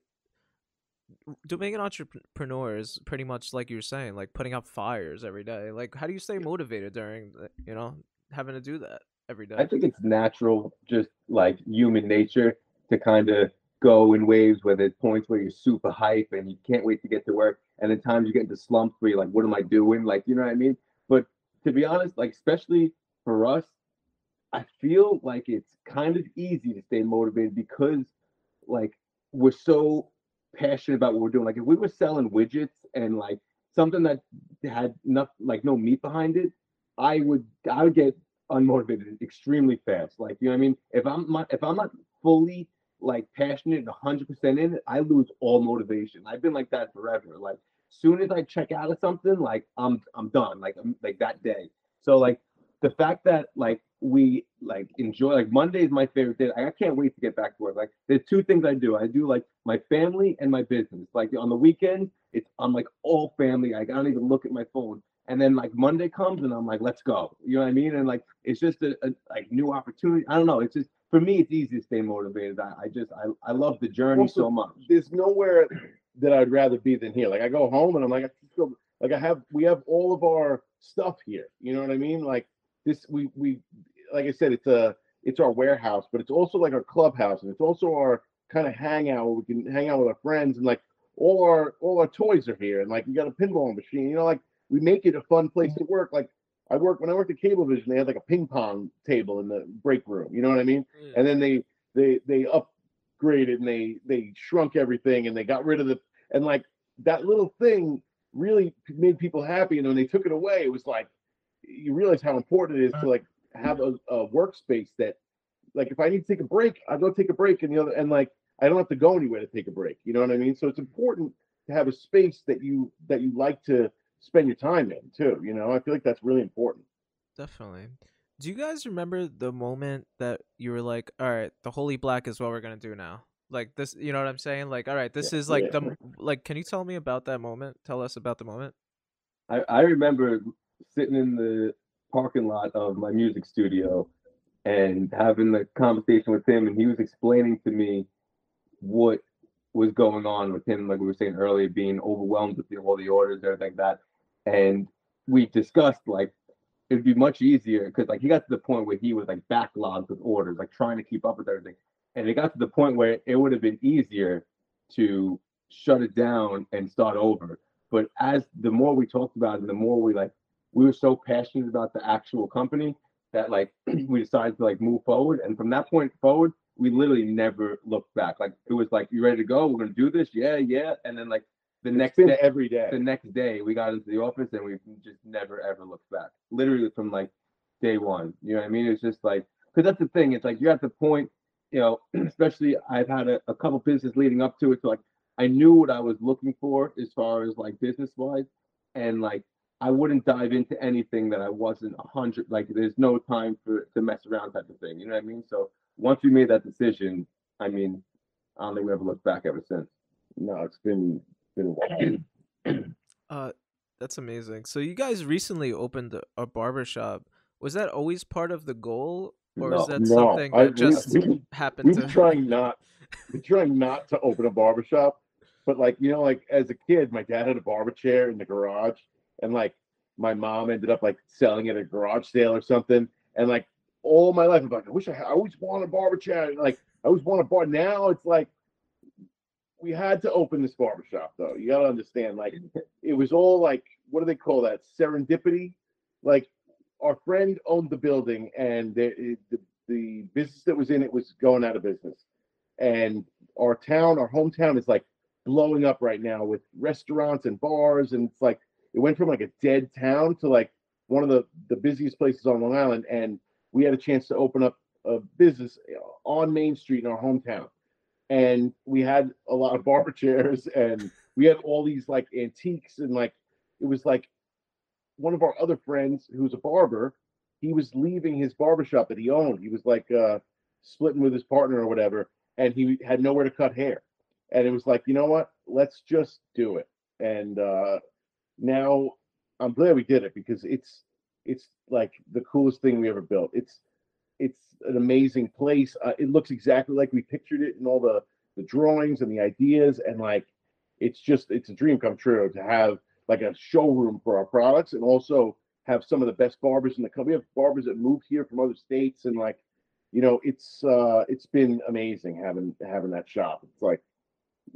to being an entrepreneur is pretty much like you're saying, like putting out fires every day. Like, how do you stay motivated during, you know, having to do that every day? I think it's natural, just like human nature, to kind of go in waves where there's points where you're super hype and you can't wait to get to work, and at times you get into slumps where you're like, "What am I doing?" Like, you know what I mean? But to be honest, like especially for us, I feel like it's kind of easy to stay motivated because, like, we're so passionate about what we're doing. Like, if we were selling widgets and like something that had not like no meat behind it, I would I would get unmotivated extremely fast. Like, you know what I mean? If I'm not if I'm not fully like passionate and 100% in it, I lose all motivation. I've been like that forever. Like, soon as I check out of something, like I'm I'm done. Like I'm like that day. So like the fact that like we like enjoy like Monday is my favorite day. I can't wait to get back to work. Like there's two things I do. I do like my family and my business. Like on the weekend, it's I'm like all family. Like, I don't even look at my phone. And then like Monday comes and I'm like, let's go. You know what I mean? And like it's just a, a like new opportunity. I don't know. It's just for me, it's easy to stay motivated. I, I just I, I love the journey Also, so much. there's nowhere that I'd rather be than here. Like I go home and I'm like, I feel like I have we have all of our stuff here. You know what I mean? Like this, we we like I said, it's a it's our warehouse, but it's also like our clubhouse, and it's also our kind of hangout where we can hang out with our friends and like all our all our toys are here, and like we got a pinball machine. You know, like we make it a fun place mm-hmm. to work. Like I worked when I worked at Cablevision, they had like a ping pong table in the break room. You know what I mean? Mm. and then they they they upgraded and they they shrunk everything and they got rid of the and like that little thing really made people happy and when they took it away it was like you realize how important it is to like have a, a workspace that like if i need to take a break i go take a break and the other and like i don't have to go anywhere to take a break you know what i mean so it's important to have a space that you that you like to spend your time in too you know i feel like that's really important Definitely. Do you guys remember the moment that you were like, "All right, the holy black is what we're gonna do now"? Like this, you know what I'm saying? Like, all right, this Yeah, is like yeah. the like. Can you tell me about that moment? Tell us about the moment. I, I remember sitting in the parking lot of my music studio and having the conversation with him, and he was explaining to me what was going on with him, like we were saying earlier, being overwhelmed with the, all the orders and everything like that. And we discussed like it'd be much easier because like he got to the point where he was like backlogged with orders, like trying to keep up with everything. And it got to the point where it would have been easier to shut it down and start over. But as the more we talked about it, the more we like we were so passionate about the actual company that like we decided to like move forward. And from that point forward, we literally never looked back. Like it was like, you ready to go? We're gonna do this, yeah, yeah. And then like the next day, every day the next day we got into the office and we just never ever looked back. Literally from like day one. You know what I mean? It's just like because that's the thing. It's like you're at the point, you know, especially I've had a, a couple businesses leading up to it. So like I knew what I was looking for as far as like business wise. And like I wouldn't dive into anything that I wasn't a hundred. Like there's no time for to mess around type of thing. You know what I mean? So once we made that decision, I mean, I don't think we ever looked back ever since. No, it's been been a while. Uh, that's amazing. So you guys recently opened a, a barber shop. Was that always part of the goal, or No, is that no, something that we- just we- happened We've to? trying not we're trying not to open a barber shop, but like you know, like as a kid, my dad had a barber chair in the garage, and like my mom ended up like selling it at a garage sale or something, and like all my life, I'm like, I wish I, had, I always wanted a barber chair, and like I always want a bar. Now it's like we had to open this barber shop though. You gotta understand, like it was all like what do they call that? Serendipity. Like our friend owned the building, and the, the the business that was in it was going out of business. And our town, our hometown, is like blowing up right now with restaurants and bars, and it's like it went from like a dead town to like one of the the busiest places on Long Island. And we had a chance to open up a business on Main Street in our hometown and we had a lot of barber chairs and we had all these like antiques and like it was like one of our other friends who's a barber he was leaving his barber shop that he owned. He was like uh splitting with his partner or whatever and he had nowhere to cut hair. And it was like you know what? Let's just do it. And uh now i'm glad we did it because it's it's like the coolest thing we ever built. It's it's an amazing place. Uh, it looks exactly like we pictured it in all the the drawings and the ideas, and like it's just it's a dream come true to have like a showroom for our products, and also have some of the best barbers in the country. We have barbers that moved here from other states, and like you know, it's uh it's been amazing having having that shop. It's like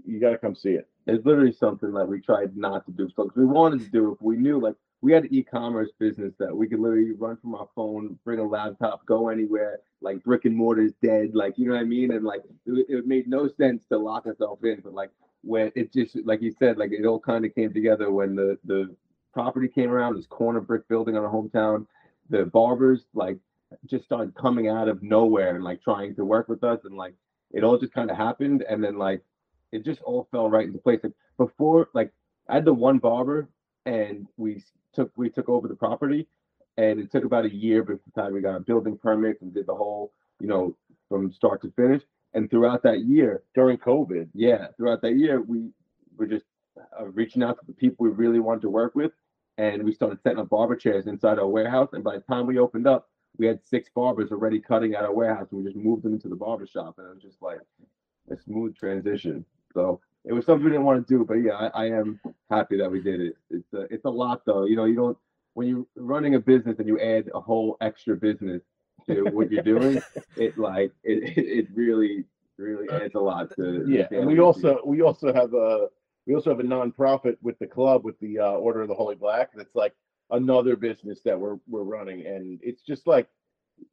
you got to come see it. It's literally something that we tried not to do. So 'cause we wanted to do it, we knew like we had an e-commerce business that we could literally run from our phone, bring a laptop, go anywhere. Like brick and mortar is dead. Like you know what I mean? And like it, it made no sense to lock ourselves in. But like when it just like you said, like it all kind of came together when the the property came around. This corner brick building on our hometown. The barbers like just started coming out of nowhere and like trying to work with us and like it all just kind of happened and then like it just all fell right into place like before like i had the one barber and we took we took over the property and it took about a year before the time we got a building permit and did the whole you know from start to finish. And throughout that year During COVID, yeah throughout that year we were just uh, reaching out to the people we really wanted to work with and we started setting up barber chairs inside our warehouse. And by the time we opened up we had six barbers already cutting at our warehouse and we just moved them into the barber shop and it was just like a smooth transition. So it was something we didn't want to do but yeah i, I am happy that we did it it's a, it's a lot though you know you don't when you're running a business and you add a whole extra business to what you're doing it like it, it, really really adds a lot to yeah. And we also we also have a we also have a nonprofit with the club with the uh, Order of the Holy Black. That's like another business that we're we're running, and it's just like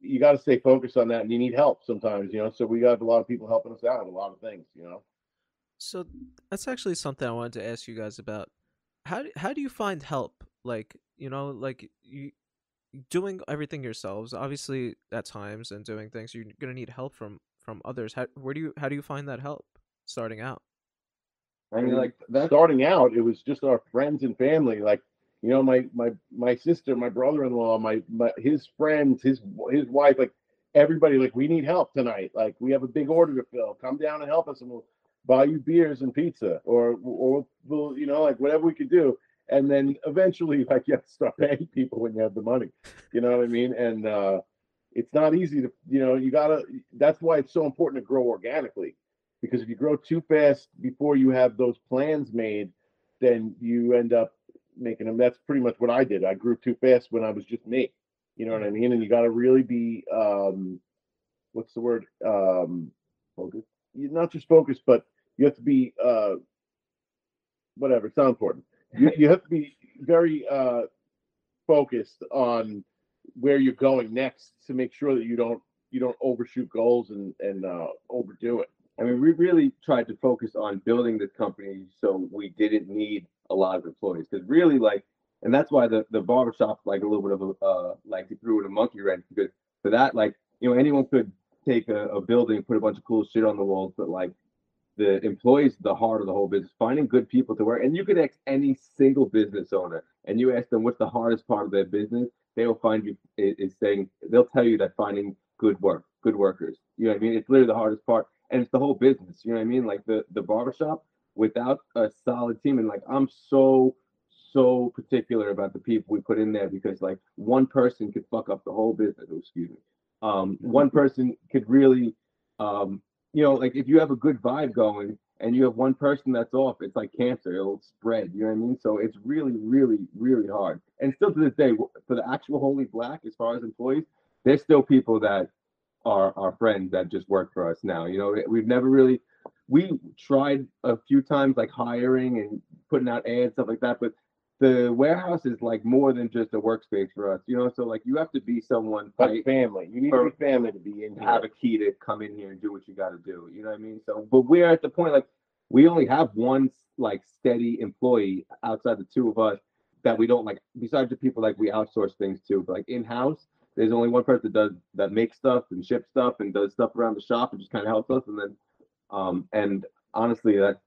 you got to stay focused on that, and you need help sometimes, you know. So we got a lot of people helping us out with a lot of things, you know. So that's actually something I wanted to ask you guys about. How do, how do you find help? Like you know, like you doing everything yourselves. Obviously, at times and doing things, you're gonna need help from from others. How where do you how do you find that help starting out? i mean like that's starting out, it was just our friends and family. Like, you know, my my my sister, my brother-in-law, my, my his friends, his his wife, like everybody, like we need help tonight. Like we have a big order to fill. Come down and help us, and we'll buy you beers and pizza, or or we'll, you know, like whatever we could do. And then eventually, like you have to start paying people when you have the money. You know what I mean? And uh, it's not easy to, you know, you gotta. That's why it's so important to grow organically because if you grow too fast before you have those plans made, then you end up making them. That's pretty much what I did. I grew too fast when I was just me. You know what I mean? And you got to really be, um, what's the word? Um, focused. Not just focused, but you have to be, uh, whatever. Not important. You, you have to be very uh, focused on where you're going next to make sure that you don't you don't overshoot goals and and uh, overdo it. I mean, we really tried to focus on building this company so we didn't need a lot of employees. Because really, like, and that's why the the barbershop like a little bit of a uh, like he threw in a monkey wrench because for that, like, you know, anyone could take a, a building, put a bunch of cool shit on the walls, but like, the employees the heart of the whole business. Finding good people to work, and you could ask any single business owner, and you ask them what's the hardest part of their business, they will find you is saying they'll tell you that finding good work, good workers. You know what I mean? It's literally the hardest part, and it's the whole business. You know what I mean? Like the the barbershop without a solid team, and like I'm so so particular about the people we put in there because like one person could fuck up the whole business. Oh, excuse me. Um, one person could really, um, you know, like if you have a good vibe going and you have one person that's off, it's like cancer. It'll spread. You know what I mean? So it's really, really, really hard. And still to this day, for the actual Holy Black, as far as employees, there's still people that are our friends that just work for us now. You know, we've never really we tried a few times like hiring and putting out ads stuff like that, but the warehouse is like more than just a workspace for us, you know. So like you have to be someone tight, family, you need to be family to be in here. have a key to come in here and do what you got to do. You know what I mean? So, but we're at the point like we only have one like steady employee outside the two of us that we don't like. Besides the people like we outsource things to, but like in house, there's only one person that does that makes stuff and ships stuff and does stuff around the shop and just kind of helps us. And then, um, and honestly, that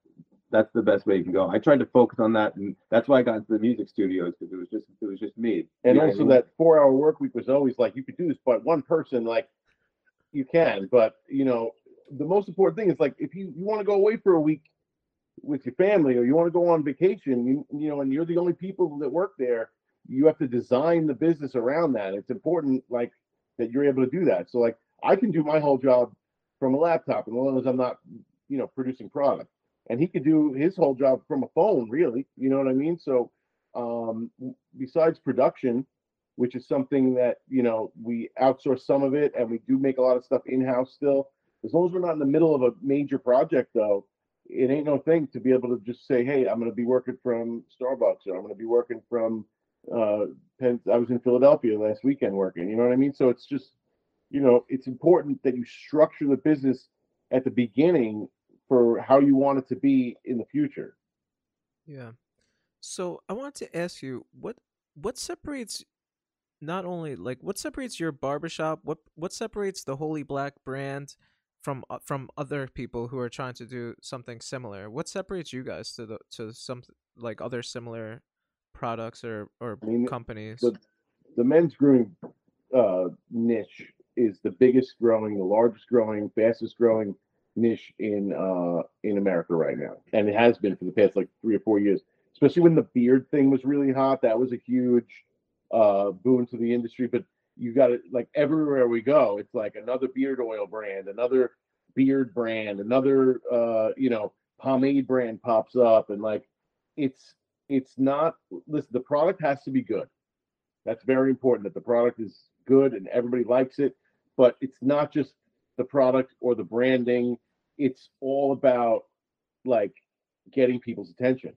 that's the best way you can go. I tried to focus on that, and that's why I got into the music studios because it was just it was just me. And You know what I also mean? that four hour work week was always like you could do this, but one person like you can. But you know, the most important thing is like if you, you want to go away for a week with your family or you want to go on vacation, you you know, and you're the only people that work there, you have to design the business around that. It's important like that you're able to do that. So like I can do my whole job from a laptop as long as I'm not, you know, producing product. And he could do his whole job from a phone, really. You know what I mean? So um besides production, which is something that you know we outsource some of it and we do make a lot of stuff in-house still as long as we're not in the middle of a major project though it ain't no thing to be able to just say hey i'm going to be working from starbucks or i'm going to be working from uh Penn, i was in philadelphia last weekend working you know what i mean so it's just you know it's important that you structure the business at the beginning for how you want it to be in the future Yeah. So I want to ask you what what separates not only like what separates your barbershop, what what separates the Holy Black brand from uh, from other people who are trying to do something similar? What separates you guys to the to some like other similar products or or I mean, companies? the- the men's grooming uh, niche is the biggest growing, the largest growing, fastest growing niche in uh, in America right now, and it has been for the past like three or four years. Especially when the beard thing was really hot, that was a huge uh, boon to the industry. But you got it like everywhere we go, it's like another beard oil brand, another beard brand, another uh, you know pomade brand pops up, and like it's it's not. Listen, the product has to be good. That's very important that the product is good and everybody likes it. But it's not just the product or the branding. It's all about like getting people's attention.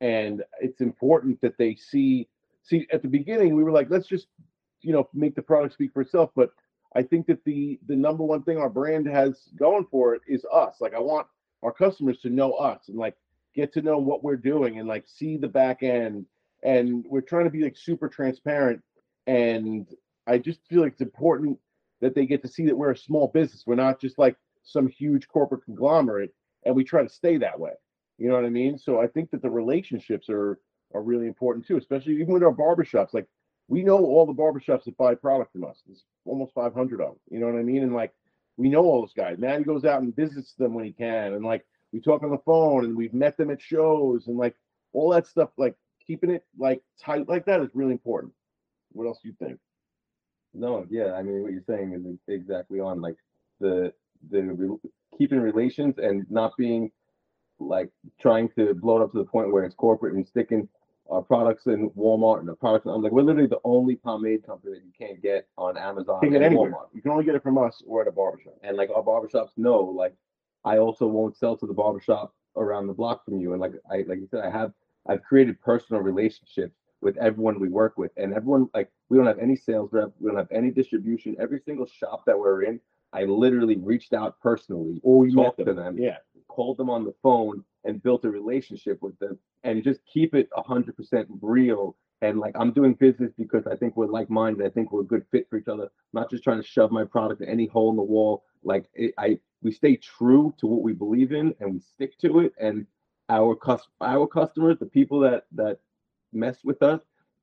And it's important that they see see at the beginning we were like, let's just, you know, make the product speak for itself. But I think that the the number one thing our brand has going for it is us. Like I want our customers to know us and like get to know what we're doing and like see the back end and we're trying to be like super transparent and i just feel like it's important that they get to see that we're a small business. We're not just like some huge corporate conglomerate and we try to stay that way. You know what i mean? So i think that the relationships are are really important too especially even with our barbershops. Like we know all the barbershops that buy product from us. There's almost 500 of them you know what i mean? And like we know all those guys. Maddie goes out and visits them when he can and like we talk on the phone and we've met them at shows and like all that stuff like keeping it like tight like that is really important. What else do you think? No, yeah, I mean what you're saying is exactly on like the the re- keeping relations and not being like trying to blow it up to the point where it's corporate and sticking our products in Walmart and the products. I'm like we're literally the only pomade company that you can't get on Amazon You can get anywhere. Walmart. You can only get it from us or at a barbershop. And like our barbershops know, like I also won't sell to the barbershop around the block from you. And like I like you said, I have I've created personal relationships with everyone we work with, and everyone like we don't have any sales rep, we don't have any distribution. Every single shop that we're in, I literally reached out personally, Or we met talked to them. them, Yeah. called them on the phone, and built a relationship with them, and just keep it hundred percent real and like I'm doing business because I think we're like-minded. I think we're a good fit for each other. I'm not just trying to shove my product in any hole in the wall. Like it, I, we stay true to what we believe in and we stick to it. And our cus- our customers, the people that that mess with us,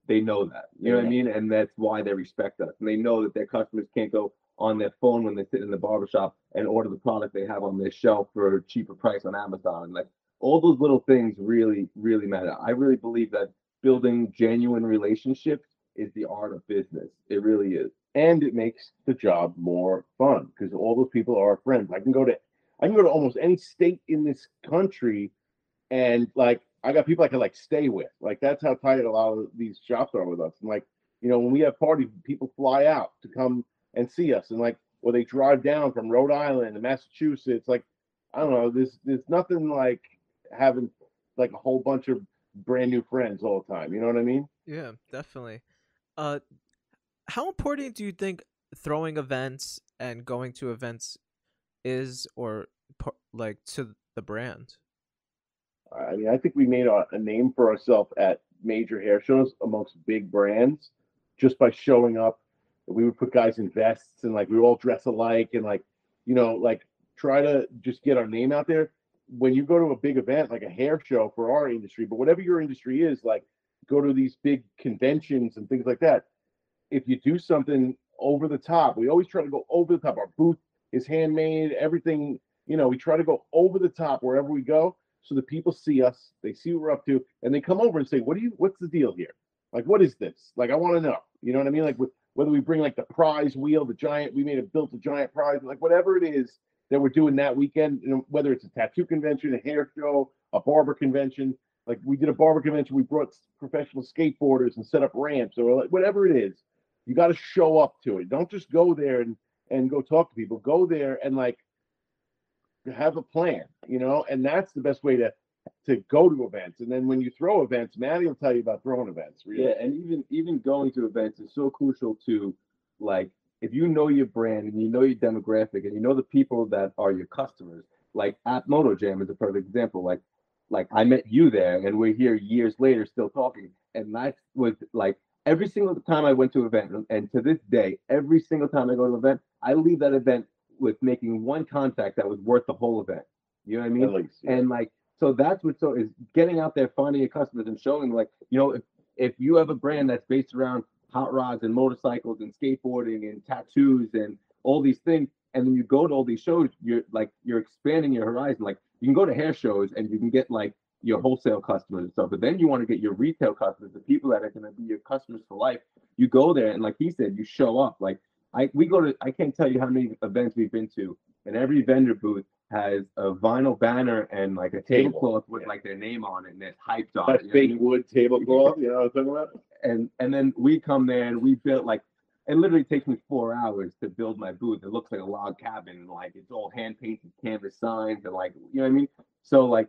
they know that. You know what I mean? And that's why they respect us. And they know that their customers can't go on their phone when they sit in the barbershop and order the product they have on their shelf for a cheaper price on Amazon. And like all those little things really, really matter. I really believe that building genuine relationships is the art of business. It really is. and it makes the job more fun because all those people are friends. I can go to I can go to almost any state in this country and like I got people I can like stay with. Like that's how tight a lot of these shops are with us. And like, you know, when we have parties, people fly out to come and see us and like or they drive down from Rhode Island and Massachusetts. Like, I don't know, there's there's nothing like having like a whole bunch of brand new friends all the time. You know what I mean? Yeah, definitely. Uh, how important do you think throwing events and going to events is, or like to the brand? I mean, I think we made a, a name for ourselves at major hair shows amongst big brands just by showing up. We would put guys in vests and like we all dress alike and like, you know, like try to just get our name out there. When you go to a big event like a hair show for our industry, but whatever your industry is, like go to these big conventions and things like that. If you do something over the top, we always try to go over the top. Our booth is handmade, everything, you know, we try to go over the top wherever we go so that people see us, they see what we're up to, and they come over and say, "What do you? What's the deal here? Like, what is this? Like, I want to know. You know what I mean? Like, with, whether we bring like the prize wheel, the giant, we made a built a giant prize, like whatever it is that we're doing that weekend, you know, whether it's a tattoo convention, a hair show, a barber convention. Like we did a barber convention, we brought professional skateboarders and set up ramps or like whatever it is. You got to show up to it. Don't just go there and and go talk to people. Go there and like have a plan, you know, and that's the best way to to go to events. And then when you throw events, Maddie will tell you about throwing events. Really. Yeah, and even even going to events is so crucial to like if you know your brand and you know your demographic and you know the people that are your customers. Like at Moto Jam is a perfect example. Like like I met you there and we're here years later still talking. And that was like every single time I went to an event and- and to this day, every single time I go to an event, I leave that event with making one contact that was worth the whole event. You know what I mean? Least, yeah. and like so that's what so is getting out there finding your customers and showing like you know if if you have a brand that's based around hot rods and motorcycles and skateboarding and tattoos and all these things and then you go to all these shows you're like you're expanding your horizon like you can go to hair shows and you can get like your wholesale customers and stuff but then you want to get your retail customers the people that are going to be your customers for life you go there and like he said you show up like i we go to i can't tell you how many events we've been to and every vendor booth has a vinyl banner and like a Table, tablecloth with yeah. like their name on it and it's hyped on That's it. you know fake wood tablecloth. You know what I'm talking about? And and then we come there and we built like it literally takes me four hours to build my booth. It looks like a log cabin, and like it's all hand painted canvas signs and like you know what I mean. So like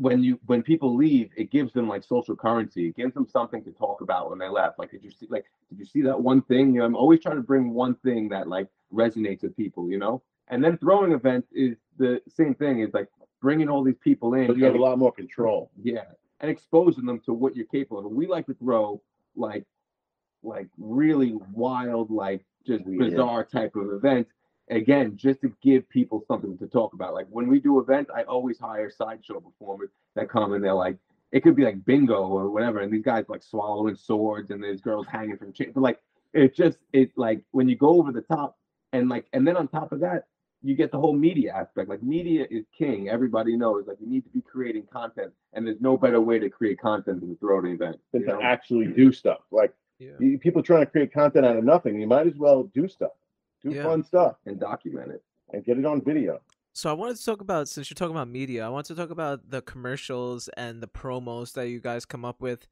when you when people leave, it gives them like social currency. It gives them something to talk about when they left. Like did you see like did you see that one thing? You know, I'm always trying to bring one thing that like resonates with people. You know, and then throwing events is the same thing. Is like bringing all these people in. But you have a lot more control. Yeah, and exposing them to what you're capable of. We like to throw like like really wild, like just Yeah. bizarre type of events. Again, just to give people something to talk about. Like when we do events, I always hire sideshow performers that come and they're like, it could be like bingo or whatever, and these guys like swallowing swords and there's girls hanging from chains. But like it just it like when you go over the top and like and then on top of that, you get the whole media aspect. Like media is king. Everybody knows. Like you need to be creating content, and there's no better way to create content than to throw an event. than to know? actually do stuff. Like Yeah. people trying to create content out of nothing, you might as well do stuff, do Yeah. fun stuff, and document it. and get it on video. So I wanted to talk about since you're talking about media, I want to talk about the commercials and the promos that you guys come up with.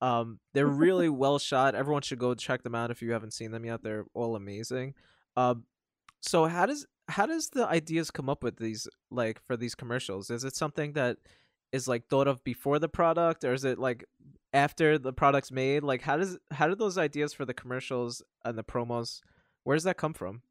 Um, they're really well shot. Everyone should go check them out if you haven't seen them yet. They're all amazing. Um, so how does how does the ideas come up with these like for these commercials? Is it something that is like thought of before the product, or is it like after the product's made? Like how does how do those ideas for the commercials and the promos? Where does that come from?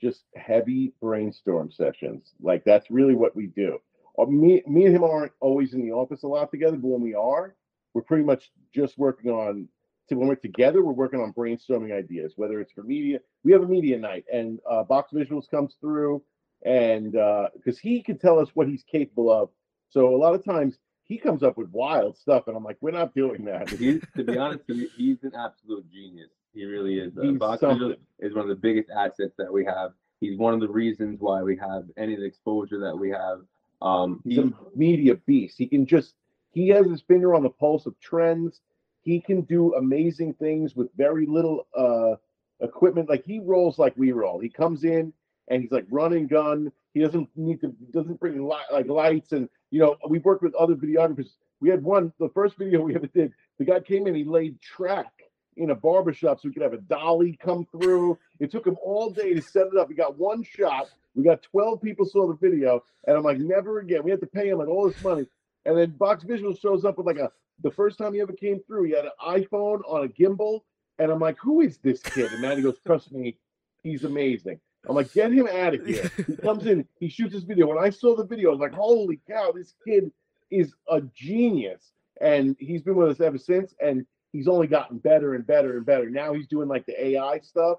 Just heavy brainstorm sessions. Like that's really what we do. Uh, Me, me and him aren't always in the office a lot together, but when we are, we're we're pretty much just working on. So when we're together, we're working on brainstorming ideas, whether it's for media. We have a media night, and uh, Box Visuals comes through, and because uh, he can tell us what he's capable of. So a lot of times he comes up with wild stuff, and I'm like, we're not doing that. He's, to be honest, he's an absolute genius. He really is. He's Box something. is one of the biggest assets that we have. He's one of the reasons why we have any of the exposure that we have. Um, He's he, a media beast. He can just he has his finger on the pulse of trends. He can do amazing things with very little uh equipment. Like he rolls like we roll. He comes in and he's like run and gun. He doesn't need to doesn't bring light, like lights and you know we've worked with other videographers. We had one the first video we ever did. The guy came in, he laid track in a barbershop so we could have a dolly come through. It took him all day to set it up. We got one shot. We got 12 people saw the video, and I'm like, never again. We had to pay him like all this money. And then Box Visual shows up with like a the first time he ever came through, he had an iPhone on a gimbal. And I'm like, who is this kid? And Manny goes, trust me, he's amazing. I'm like, get him out of here. He comes in, he shoots his video. When I saw the video, I was like, holy cow, this kid is a genius. And he's been with us ever since. And he's only gotten better and better and better. Now he's doing like the AI stuff,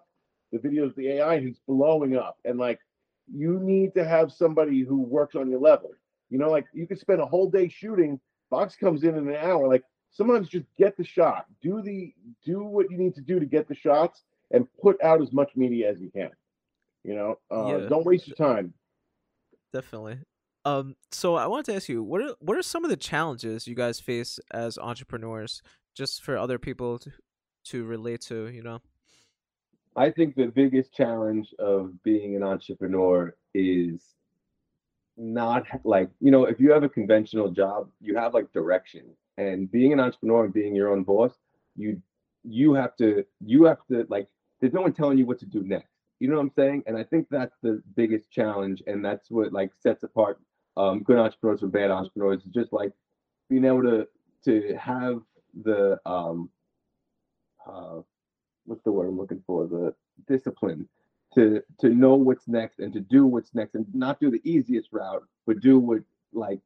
the videos, the AI, and he's blowing up. And like, you need to have somebody who works on your level. You know, like you could spend a whole day shooting. Box comes in in an hour. Like sometimes just get the shot. Do the do what you need to do to get the shots and put out as much media as you can. You know, uh, Yeah. don't waste your time. Definitely. Um, so I wanted to ask you, what are what are some of the challenges you guys face as entrepreneurs, just for other people to, to relate to? You know. I think the biggest challenge of being an entrepreneur is not like you know if you have a conventional job you have like direction and being an entrepreneur and being your own boss you you have to you have to like there's no one telling you what to do next you know what i'm saying and i think that's the biggest challenge and that's what like sets apart um, good entrepreneurs from bad entrepreneurs is just like being able to to have the um uh what's the word i'm looking for the discipline to to know what's next and to do what's next and not do the easiest route but do what like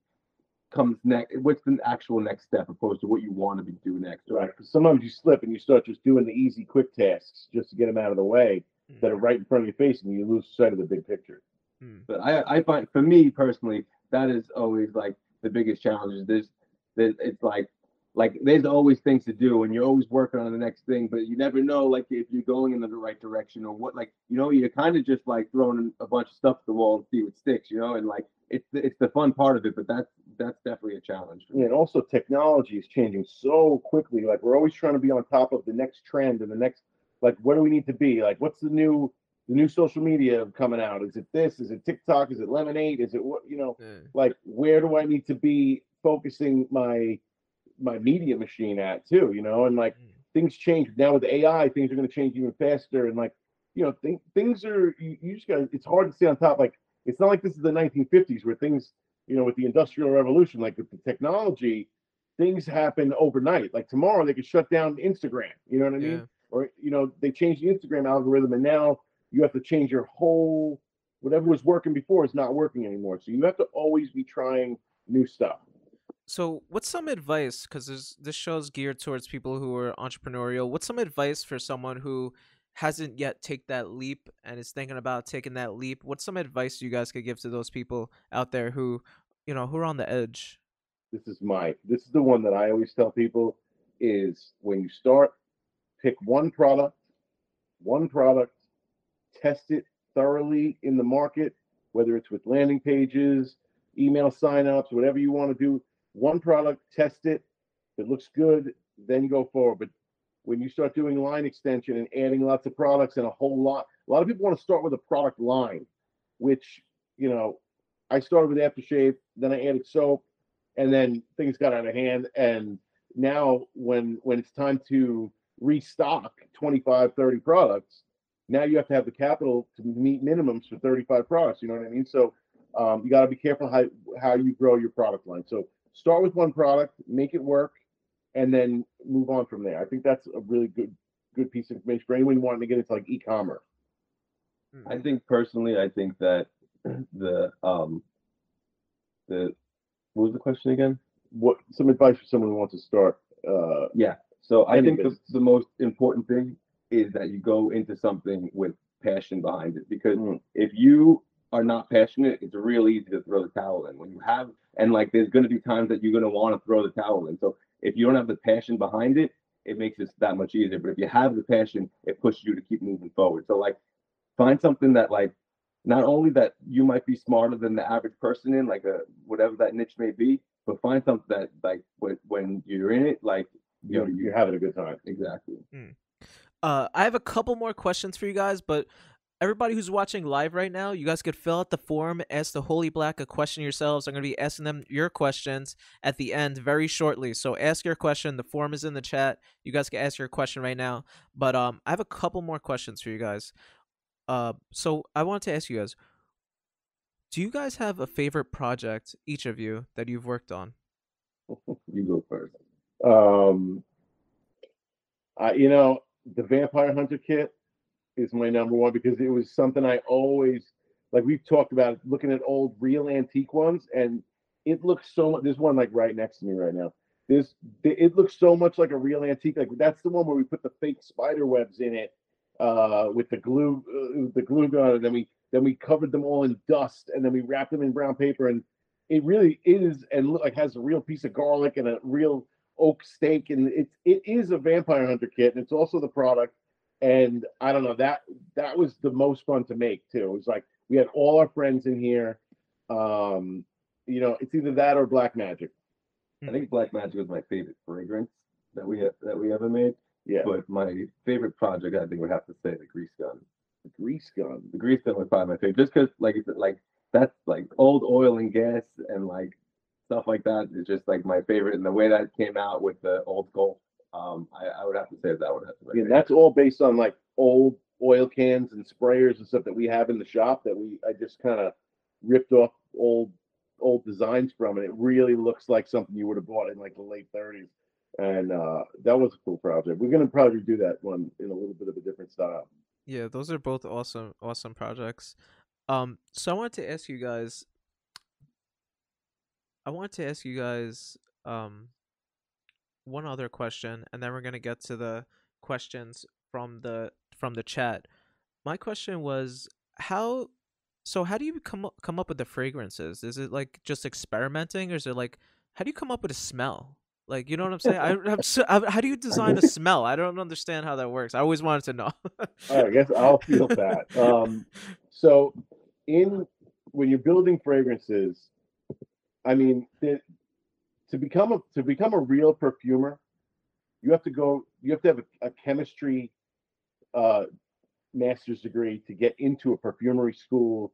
comes next what's the actual next step opposed to what you want to be do next Right. Because sometimes you slip and you start just doing the easy, quick tasks just to get them out of the way that are right in front of your face, and you lose sight of the big picture. Mm. but i i find for me personally that is always like the biggest challenge is there's that it's like like there's always things to do and you're always working on the next thing but you never know like if you're going in the right direction or what like you know you're kind of just like throwing a bunch of stuff at the wall and see what sticks you know and like it's the, it's the fun part of it but that's that's definitely a challenge. Yeah, and also technology is changing so quickly. Like we're always trying to be on top of the next trend and the next like what do we need to be? Like what's the new the new social media coming out? Is it this? Is it TikTok? Is it Lemon8? Is it what you know? Yeah. Like where do I need to be focusing my my media machine at too? You know, and like Mm. things change now with AI. Things are going to change even faster, and like you know, th- things are you, you just got to, It's hard to stay on top. Like it's not like this is the 1950s where things you know with the industrial revolution, like with the technology, things happen overnight. Like tomorrow they could shut down Instagram. You know what I mean? Yeah. Or you know they changed the Instagram algorithm, and now you have to change your whole whatever was working before is not working anymore. So you have to always be trying new stuff. So, what's some advice? Because this show's geared towards people who are entrepreneurial. What's some advice for someone who hasn't yet take that leap and is thinking about taking that leap? What's some advice you guys could give to those people out there who, you know, who are on the edge? this is my this is the one that I always tell people is when you start, pick one product, one product, test it thoroughly in the market, whether it's with landing pages, email signups, whatever you want to do. One product, test it. If it looks good, then go forward. But when you start doing line extension and adding lots of products and a whole lot, a lot of people want to start with a product line, which you know, I started with aftershave, then I added soap, and then things got out of hand and now when when it's time to restock 25 30 products now you have to have the capital to meet minimums for 35 products you know what i mean so um, you got to be careful how how you grow your product line so start with one product make it work and then move on from there i think that's a really good good piece of information for anyone wanting to get into like e-commerce Mm. I think personally, I think that the um the what was the question again? what some advice for someone who wants to start uh, Yeah. So I think the, the most important thing is that you go into something with passion behind it because Mm. if you are not passionate, it's real easy to throw the towel in. When you have and like there's gonna be times that you're gonna want to throw the towel in. So if you don't have the passion behind it, it makes it that much easier. But if you have the passion, it pushes you to keep moving forward. So like find something that like not only that you might be smarter than the average person in, like a whatever that niche may be, but find something that like when when you're in it, like you know, you're, having a good time. exactly. Uh, I have a couple more questions for you guys, but everybody who's watching live right now, you guys could fill out the form, ask the Holy Black a question yourselves. I'm going to be asking them your questions at the end very shortly. So ask your question. The form is in the chat. You guys can ask your question right now. But um, I have a couple more questions for you guys. Uh, so I wanted to ask you guys, do you guys have a favorite project, each of you, that you've worked on? You go first. Um, I, you know, the Vampire Hunter kit is my number one because it was something I always like. We've talked about looking at old real antique ones, and it looks so much. There's one like right next to me right now. This it looks so much like a real antique. Like that's the one where we put the fake spider webs in it uh, with the glue, uh, the glue gun, and then we then we covered them all in dust, and then we wrapped them in brown paper, and it really is and look like has a real piece of garlic and a real oak stake, and it's it is a vampire hunter kit, and it's also the product. And I don't know that that was the most fun to make too. It was like we had all our friends in here. Um, you know, it's either that or Black Magic. I think Black Magic was my favorite fragrance that we have, that we ever made. Yeah, But my favorite project, I think, would have to say the grease gun. the grease gun. The grease gun was probably my favorite, just because like it's like that's like old oil and gas and like stuff like that is just like my favorite. And the way that came out with the old Gulf, um, I, I would have to say that would have to be Yeah, that's all based on like old oil cans and sprayers and stuff that we have in the shop that we I just kind of ripped off old old designs from and it really looks like something you would have bought in like the late 30s and uh that was a cool project we're going to probably do that one in a little bit of a different style Yeah, those are both awesome, awesome projects. Um, so I wanted to ask you guys. I wanted to ask you guys um one other question, and then we're gonna get to the questions from the from the chat. My question was how. So how do you come up, come up with the fragrances? Is it like just experimenting, or is it like how do you come up with a smell? Like you know what I'm saying? I, I'm so, I, how do you design a smell? I don't understand how that works. I always wanted to know. right i guess i'll feel that um so in when you're building fragrances i mean the, to become a to become a real perfumer you have to go you have to have a, a chemistry uh master's degree to get into a perfumery school.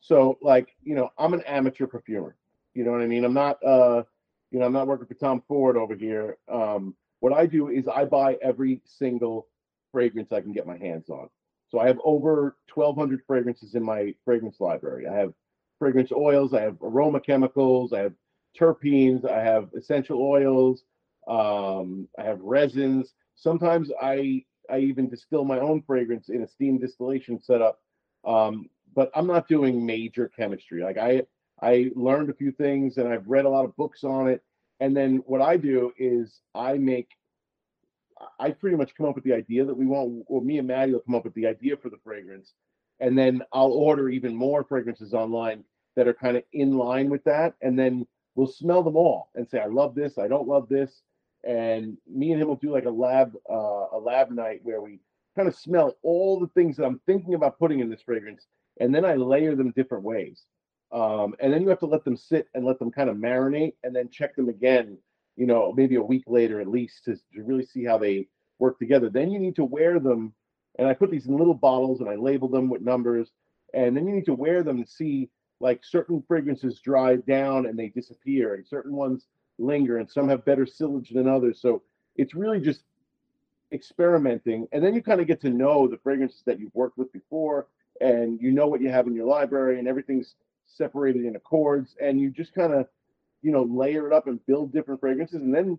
So like you know i'm an amateur perfumer. You know what i mean? I'm not uh you know i'm not working for tom ford over here. Um what i do is i buy every single fragrance i can get my hands on. So i have over 1200 fragrances in my fragrance library. I have fragrance oils i have aroma chemicals i have terpenes i have essential oils um i have resins sometimes i I even distill my own fragrance in a steam distillation setup. Um, but I'm not doing major chemistry. Like I I learned a few things and I've read a lot of books on it. And then what I do is I make I pretty much come up with the idea that we want, or me and Maddie will come up with the idea for the fragrance, and then I'll order even more fragrances online that are kind of in line with that, and then we'll smell them all and say, I love this, I don't love this, and me and him will do like a lab uh, a lab night where we kind of smell all the things that I'm thinking about putting in this fragrance, and then I layer them different ways. Um, and then you have to let them sit and let them kind of marinate, and then check them again. You know, maybe a week later at least to, to really see how they work together. Then you need to wear them, and I put these in little bottles and I label them with numbers, and then you need to wear them and see like certain fragrances dry down and they disappear, and certain ones linger, and some have better sillage than others. So it's really just experimenting, and then you kind of get to know the fragrances that you've worked with before, and you know what you have in your library, and everything's separated in accords, and you just kind of, you know, layer it up and build different fragrances, and then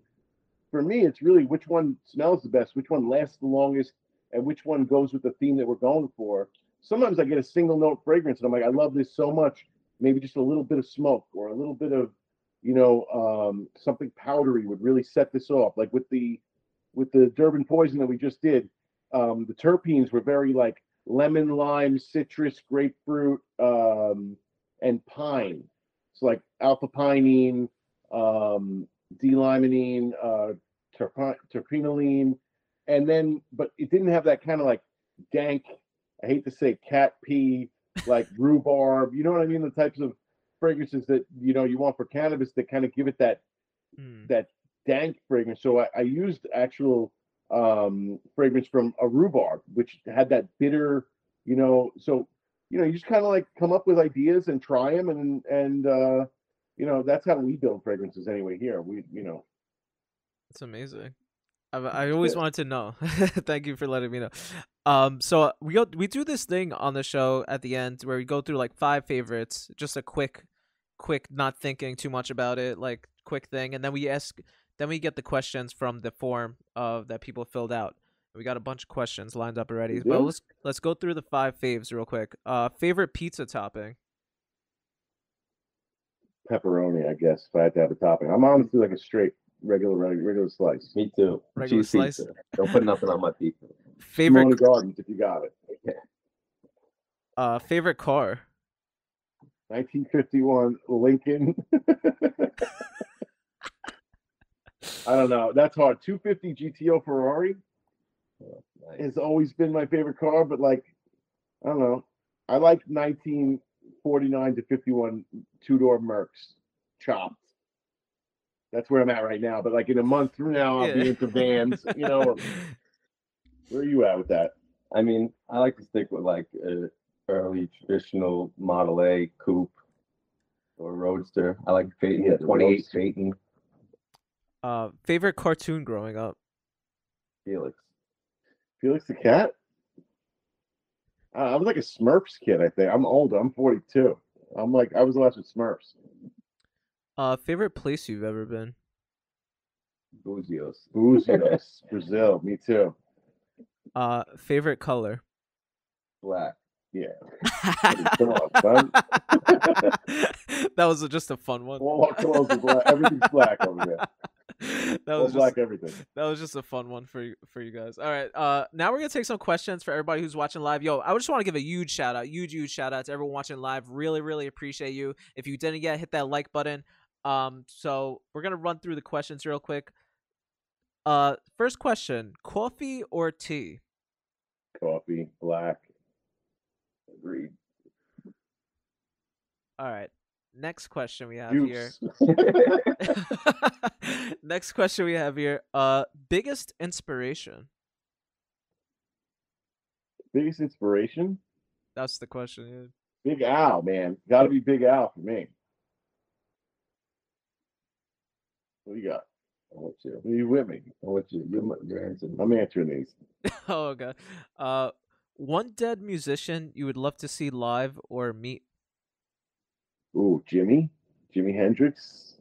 for me, it's really which one smells the best, which one lasts the longest, and which one goes with the theme that we're going for. Sometimes I get a single note fragrance, and I'm like, I love this so much. Maybe just a little bit of smoke or a little bit of you know, um, something powdery would really set this off. Like with the with the Durban poison that we just did, um, the terpenes were very like lemon, lime, citrus, grapefruit, um, and pine. It's like alpha pinene, um, D-limonene, uh, terp- terpinolene, and then but it didn't have that kind of like dank. I hate to say cat pee, like rhubarb. You know what I mean? The types of fragrances that you know you want for cannabis that kind of give it that Mm. that dank fragrance. So I, I used actual um fragrance from a rhubarb, which had that bitter, you know. So you know, you just kind of like come up with ideas and try them, and and uh, you know that's how we build fragrances anyway. Here, we you know it's amazing. I, I always wanted to know. Thank you for letting me know. Um, so we go we do this thing on the show at the end where we go through like five favorites, just a quick, quick, not thinking too much about it, like quick thing, and then we ask, then we get the questions from the form of that people filled out. We got a bunch of questions lined up already, We but let's let's go through the five faves real quick. Uh, favorite pizza topping. pepperoni. I guess if I had to have a topping, I'm honestly like a straight regular regular, regular slice. Me too. Regular Cheese slice? pizza. Don't put nothing on my pizza. Favorite Favorite Gardens, if you got it. uh favorite car. 1951 Lincoln. I don't know. That's hard. 250 GTO Ferrari has always been my favorite car, but like, I don't know. I like 1949 to 51 two door Mercs chopped. That's where I'm at right now. But like in a month from now, I'll Yeah. be into vans. You know, or- where are you at with that? I mean, I like to stick with like a early traditional Model A coupe or roadster. I like Phaeton, Yeah, the the 28 Roadster. Phaeton uh favorite cartoon growing up. Felix. Felix the cat? Uh, I was like a Smurfs kid, I think. I'm older. I'm 42. I'm like, I was the last with Smurfs. Uh favorite place you've ever been. Buzios. Buzios, Brazil. Me too. Uh favorite color. Black. Yeah. On, that was just a fun one. All our clothes are black. Everything's black over here. that was just, black everything. that was just a fun one for you for you guys. All right, uh, now we're gonna take some questions for everybody who's watching live. Yo, I just want to give a huge shout out, huge huge shout out to everyone watching live. Really really appreciate you. If you didn't yet, hit that like button. Um, so we're gonna run through the questions real quick. Uh, first question: coffee or tea? Coffee, black. Agreed. All right. Next question we have here. Next question we have here. Uh, biggest inspiration. Biggest inspiration? That's the question. yeah. Big Al, man. Gotta be Big Al for me. What do you got? With you. Are you with me? I'm with you. You're, my- you're answering. I'm answering these. oh god. Uh, one dead musician you would love to see live or meet. Ooh, Jimmy? Jimi Hendrix?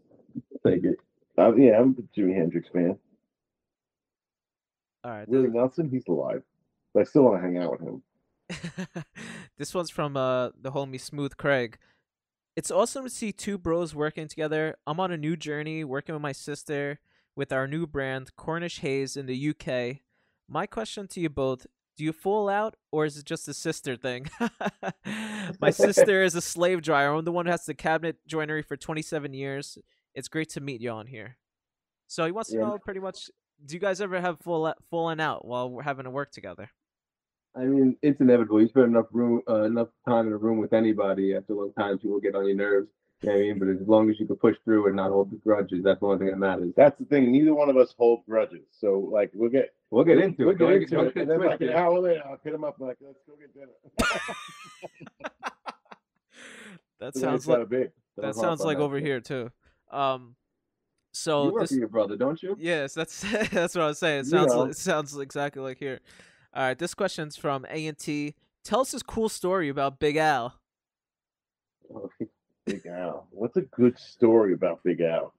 Take it. Uh, yeah, I'm a Jimi Hendrix fan. All right. Willie Nelson, he's alive. But I still want to hang out with him. This, this one's from uh the homie Smooth Craig. It's awesome to see two bros working together. I'm on a new journey working with my sister with our new brand Cornish Haze in the UK. My question to you both do you fall out or is it just a sister thing? My sister is a slave dryer. I'm the one who has the cabinet joinery for 27 years. It's great to meet you on here. So he wants to Yeah. know pretty much do you guys ever have full fallen out while we're having to work together? I mean, it's inevitable. You spend enough room, uh, enough time in a room with anybody. After a long time, people get on your nerves. You know what I mean? But as long as you can push through and not hold the grudges, that's the only thing that matters. That's the thing. Neither one of us hold grudges. So, like, we'll get We'll get into we'll it. get Don't into don't it. And then, like, an hour later, I'll hit him up, like, let's go get dinner. That sounds like be. That sounds like over here too. Um, You so work this, with your brother, don't you? yes, that's that's what I was saying. It You sounds know. li- it sounds exactly like here. All right, this question's from A and T. Tell us this cool story about Big Al. Big Al. What's a good story about Big Al?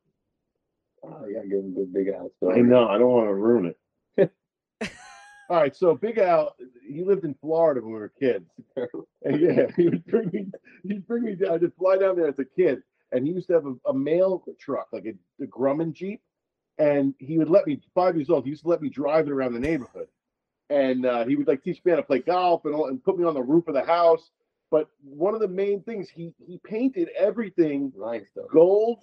oh, yeah, give him a good big I story. know. I don't want to ruin it. All right. So Big Al, he lived in Florida when we were kids. And yeah, he would bring me. He'd bring me down. I'd just fly down there as a kid, and he used to have a, a mail truck, like a, a Grumman Jeep, and he would let me five years old. He used to let me drive it around the neighborhood, and uh, he would like teach me how to play golf and all, and put me on the roof of the house. But one of the main things he he painted everything Rhinestone. gold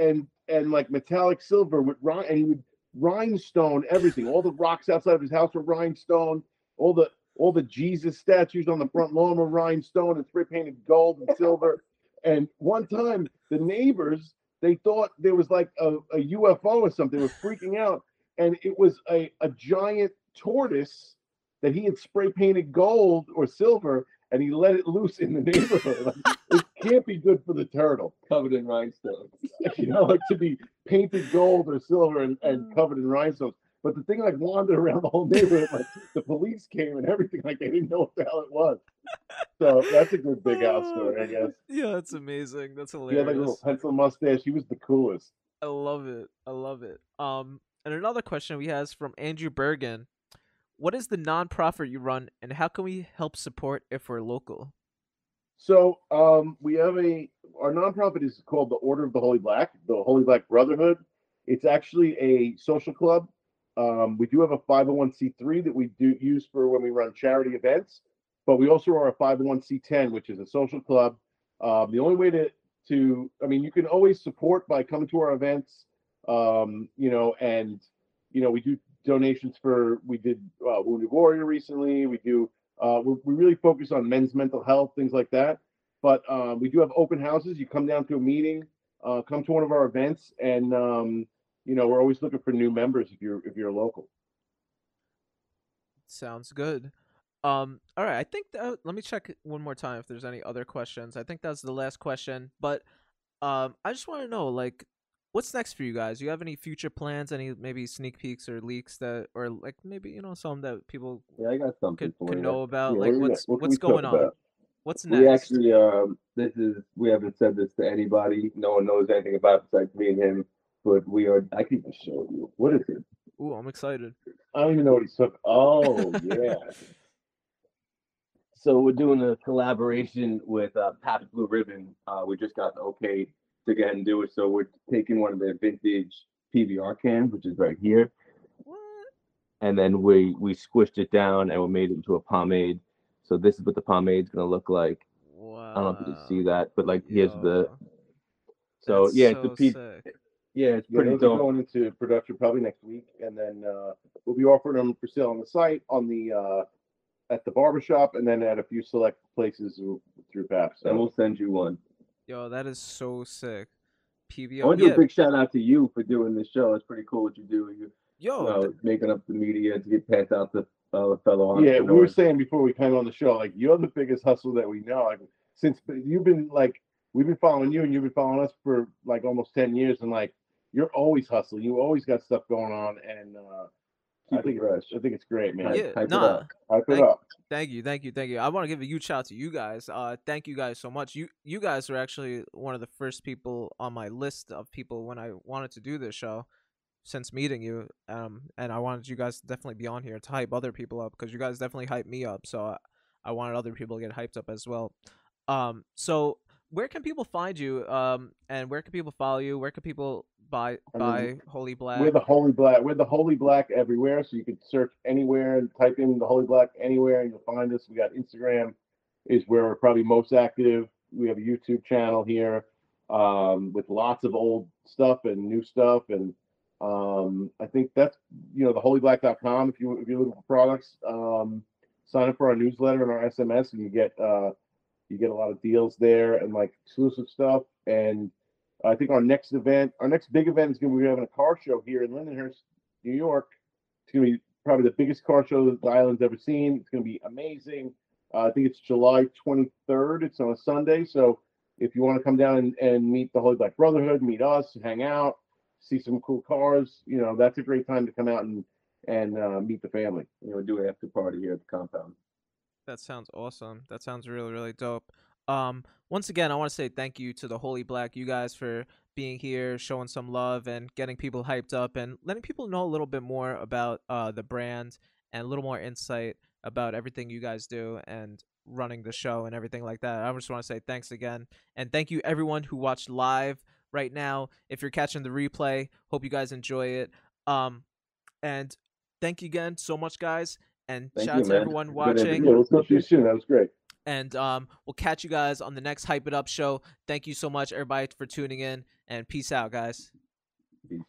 and and like metallic silver with rhin and he would rhinestone everything. All the rocks outside of his house were rhinestone. All the all the Jesus statues on the front lawn were rhinestone and spray painted gold and silver. And one time the neighbors they thought there was like a, a UFO or something. They were freaking out, and it was a, a giant tortoise that he had spray painted gold or silver, and he let it loose in the neighborhood. Like, it can't be good for the turtle Covered in rhinestones. you know, like to be painted gold or silver and, and covered in rhinestones. But the thing like wandered around the whole neighborhood, like the police came and everything, like they didn't know what the hell it was. So that's a good big house story, I guess. Yeah, that's amazing. That's He hilarious. had like a little pencil mustache. He was the coolest. I love it. I love it. Um, and another question we has from Andrew Bergen. What is the nonprofit you run, and how can we help support if we're local? So um, we have a our nonprofit is called the Order of the Holy Black, the Holy Black Brotherhood. It's actually a social club. Um, we do have a 501c3 that we do use for when we run charity events, but we also are a 501c10, which is a social club. Um, the only way to to I mean, you can always support by coming to our events. Um, you know, and you know we do donations for we did uh, Wounded Warrior recently. We do uh, we really focus on men's mental health, things like that. But um, we do have open houses. You come down to a meeting, uh, come to one of our events, and um, you know we're always looking for new members if you're if you're local. Sounds good. Um, all right. I think that, let me check one more time if there's any other questions. I think that's the last question. But um, I just want to know, like, what's next for you guys? Do you have any future plans? Any maybe sneak peeks or leaks that, or like maybe you know some that people Yeah, I got something could, could know about? Yeah, like, what do we what's? What what's going on? about? What's next? We actually, um, this is we haven't said this to anybody. No one knows anything about it besides me and him. But we are. I can even show you. What is it? Ooh, I'm excited. I don't even know what he took. Oh yeah, So we're doing a collaboration with uh, Pabst Blue Ribbon. Uh, we just got the okay to go ahead and do it. So we're taking one of their vintage PBR cans, which is right here, What? and then we we squished it down and we made it into a pomade. So this is what the pomade's gonna look like. Wow. I don't know if you can see that, but like here's the. So that's yeah, it's a so P. sick. Yeah, it's yeah pretty those dope. going into production probably next week, and then uh, we'll be offering them for sale on the site, on the uh, at the barbershop, and then at a few select places through through Pabst. And we'll send you one. Yo, that is so sick. PBO. I want to do yeah, a big shout out to you for doing this show. It's pretty cool what you do. You, yo, you know, th- making up the media to get passed out to uh, fellow yeah, we were saying before we came on the show, like you're the biggest hustle that we know. Like since you've been like we've been following you, and you've been following us for like almost ten years, and like you're always hustling. You always got stuff going on, and uh, I Keep think it fresh. I think it's great, man. yeah, hype it up. Hype it Thank- up. Thank you, thank you, thank you. I want to give a huge shout out to you guys. Uh, thank you guys so much. You you guys were actually one of the first people on my list of people when I wanted to do this show since meeting you. Um, and I wanted you guys to definitely be on here to hype other people up because you guys definitely hype me up. So I, I wanted other people to get hyped up as well. Um, so where can people find you? Um, and where can people follow you? Where can people buy I buy mean, Holy Black? We're the Holy Black. We're the Holy Black everywhere. So you can search anywhere and type in the Holy Black anywhere, and you'll find us. We got Instagram, is where we're probably most active. We have a YouTube channel here um, with lots of old stuff and new stuff, and um, I think that's you know the holyblack.com. If you if you're looking for products, um, sign up for our newsletter and our SMS, and you get uh, you get a lot of deals there and like exclusive stuff and I think our next event, our next big event is going to be having a car show here in Lindenhurst, New York. It's going to be probably the biggest car show that the island's ever seen. It's going to be amazing. Uh, I think it's July 23rd. It's on a Sunday. So if you want to come down and, and meet the Holy Black Brotherhood, meet us, hang out, see some cool cars, you know, that's a great time to come out and and uh, meet the family. You know, do an after party here at the compound. That sounds awesome. That sounds really, really dope. Um, once again, I want to say thank you to the Holy Black, you guys, for being here, showing some love, and getting people hyped up, and letting people know a little bit more about uh, the brand and a little more insight about everything you guys do. And running the show and everything like that. I just want to say thanks again, and thank you everyone who watched live right now. If you're catching the replay, hope you guys enjoy it. Um, and thank you again so much, guys, and Thank shout you, out to man. everyone watching. Yeah, we'll talk to you soon. That was great. And um, we'll catch you guys on the next Hype It Up show. Thank you so much, everybody, for tuning in, and peace out, guys. Peace.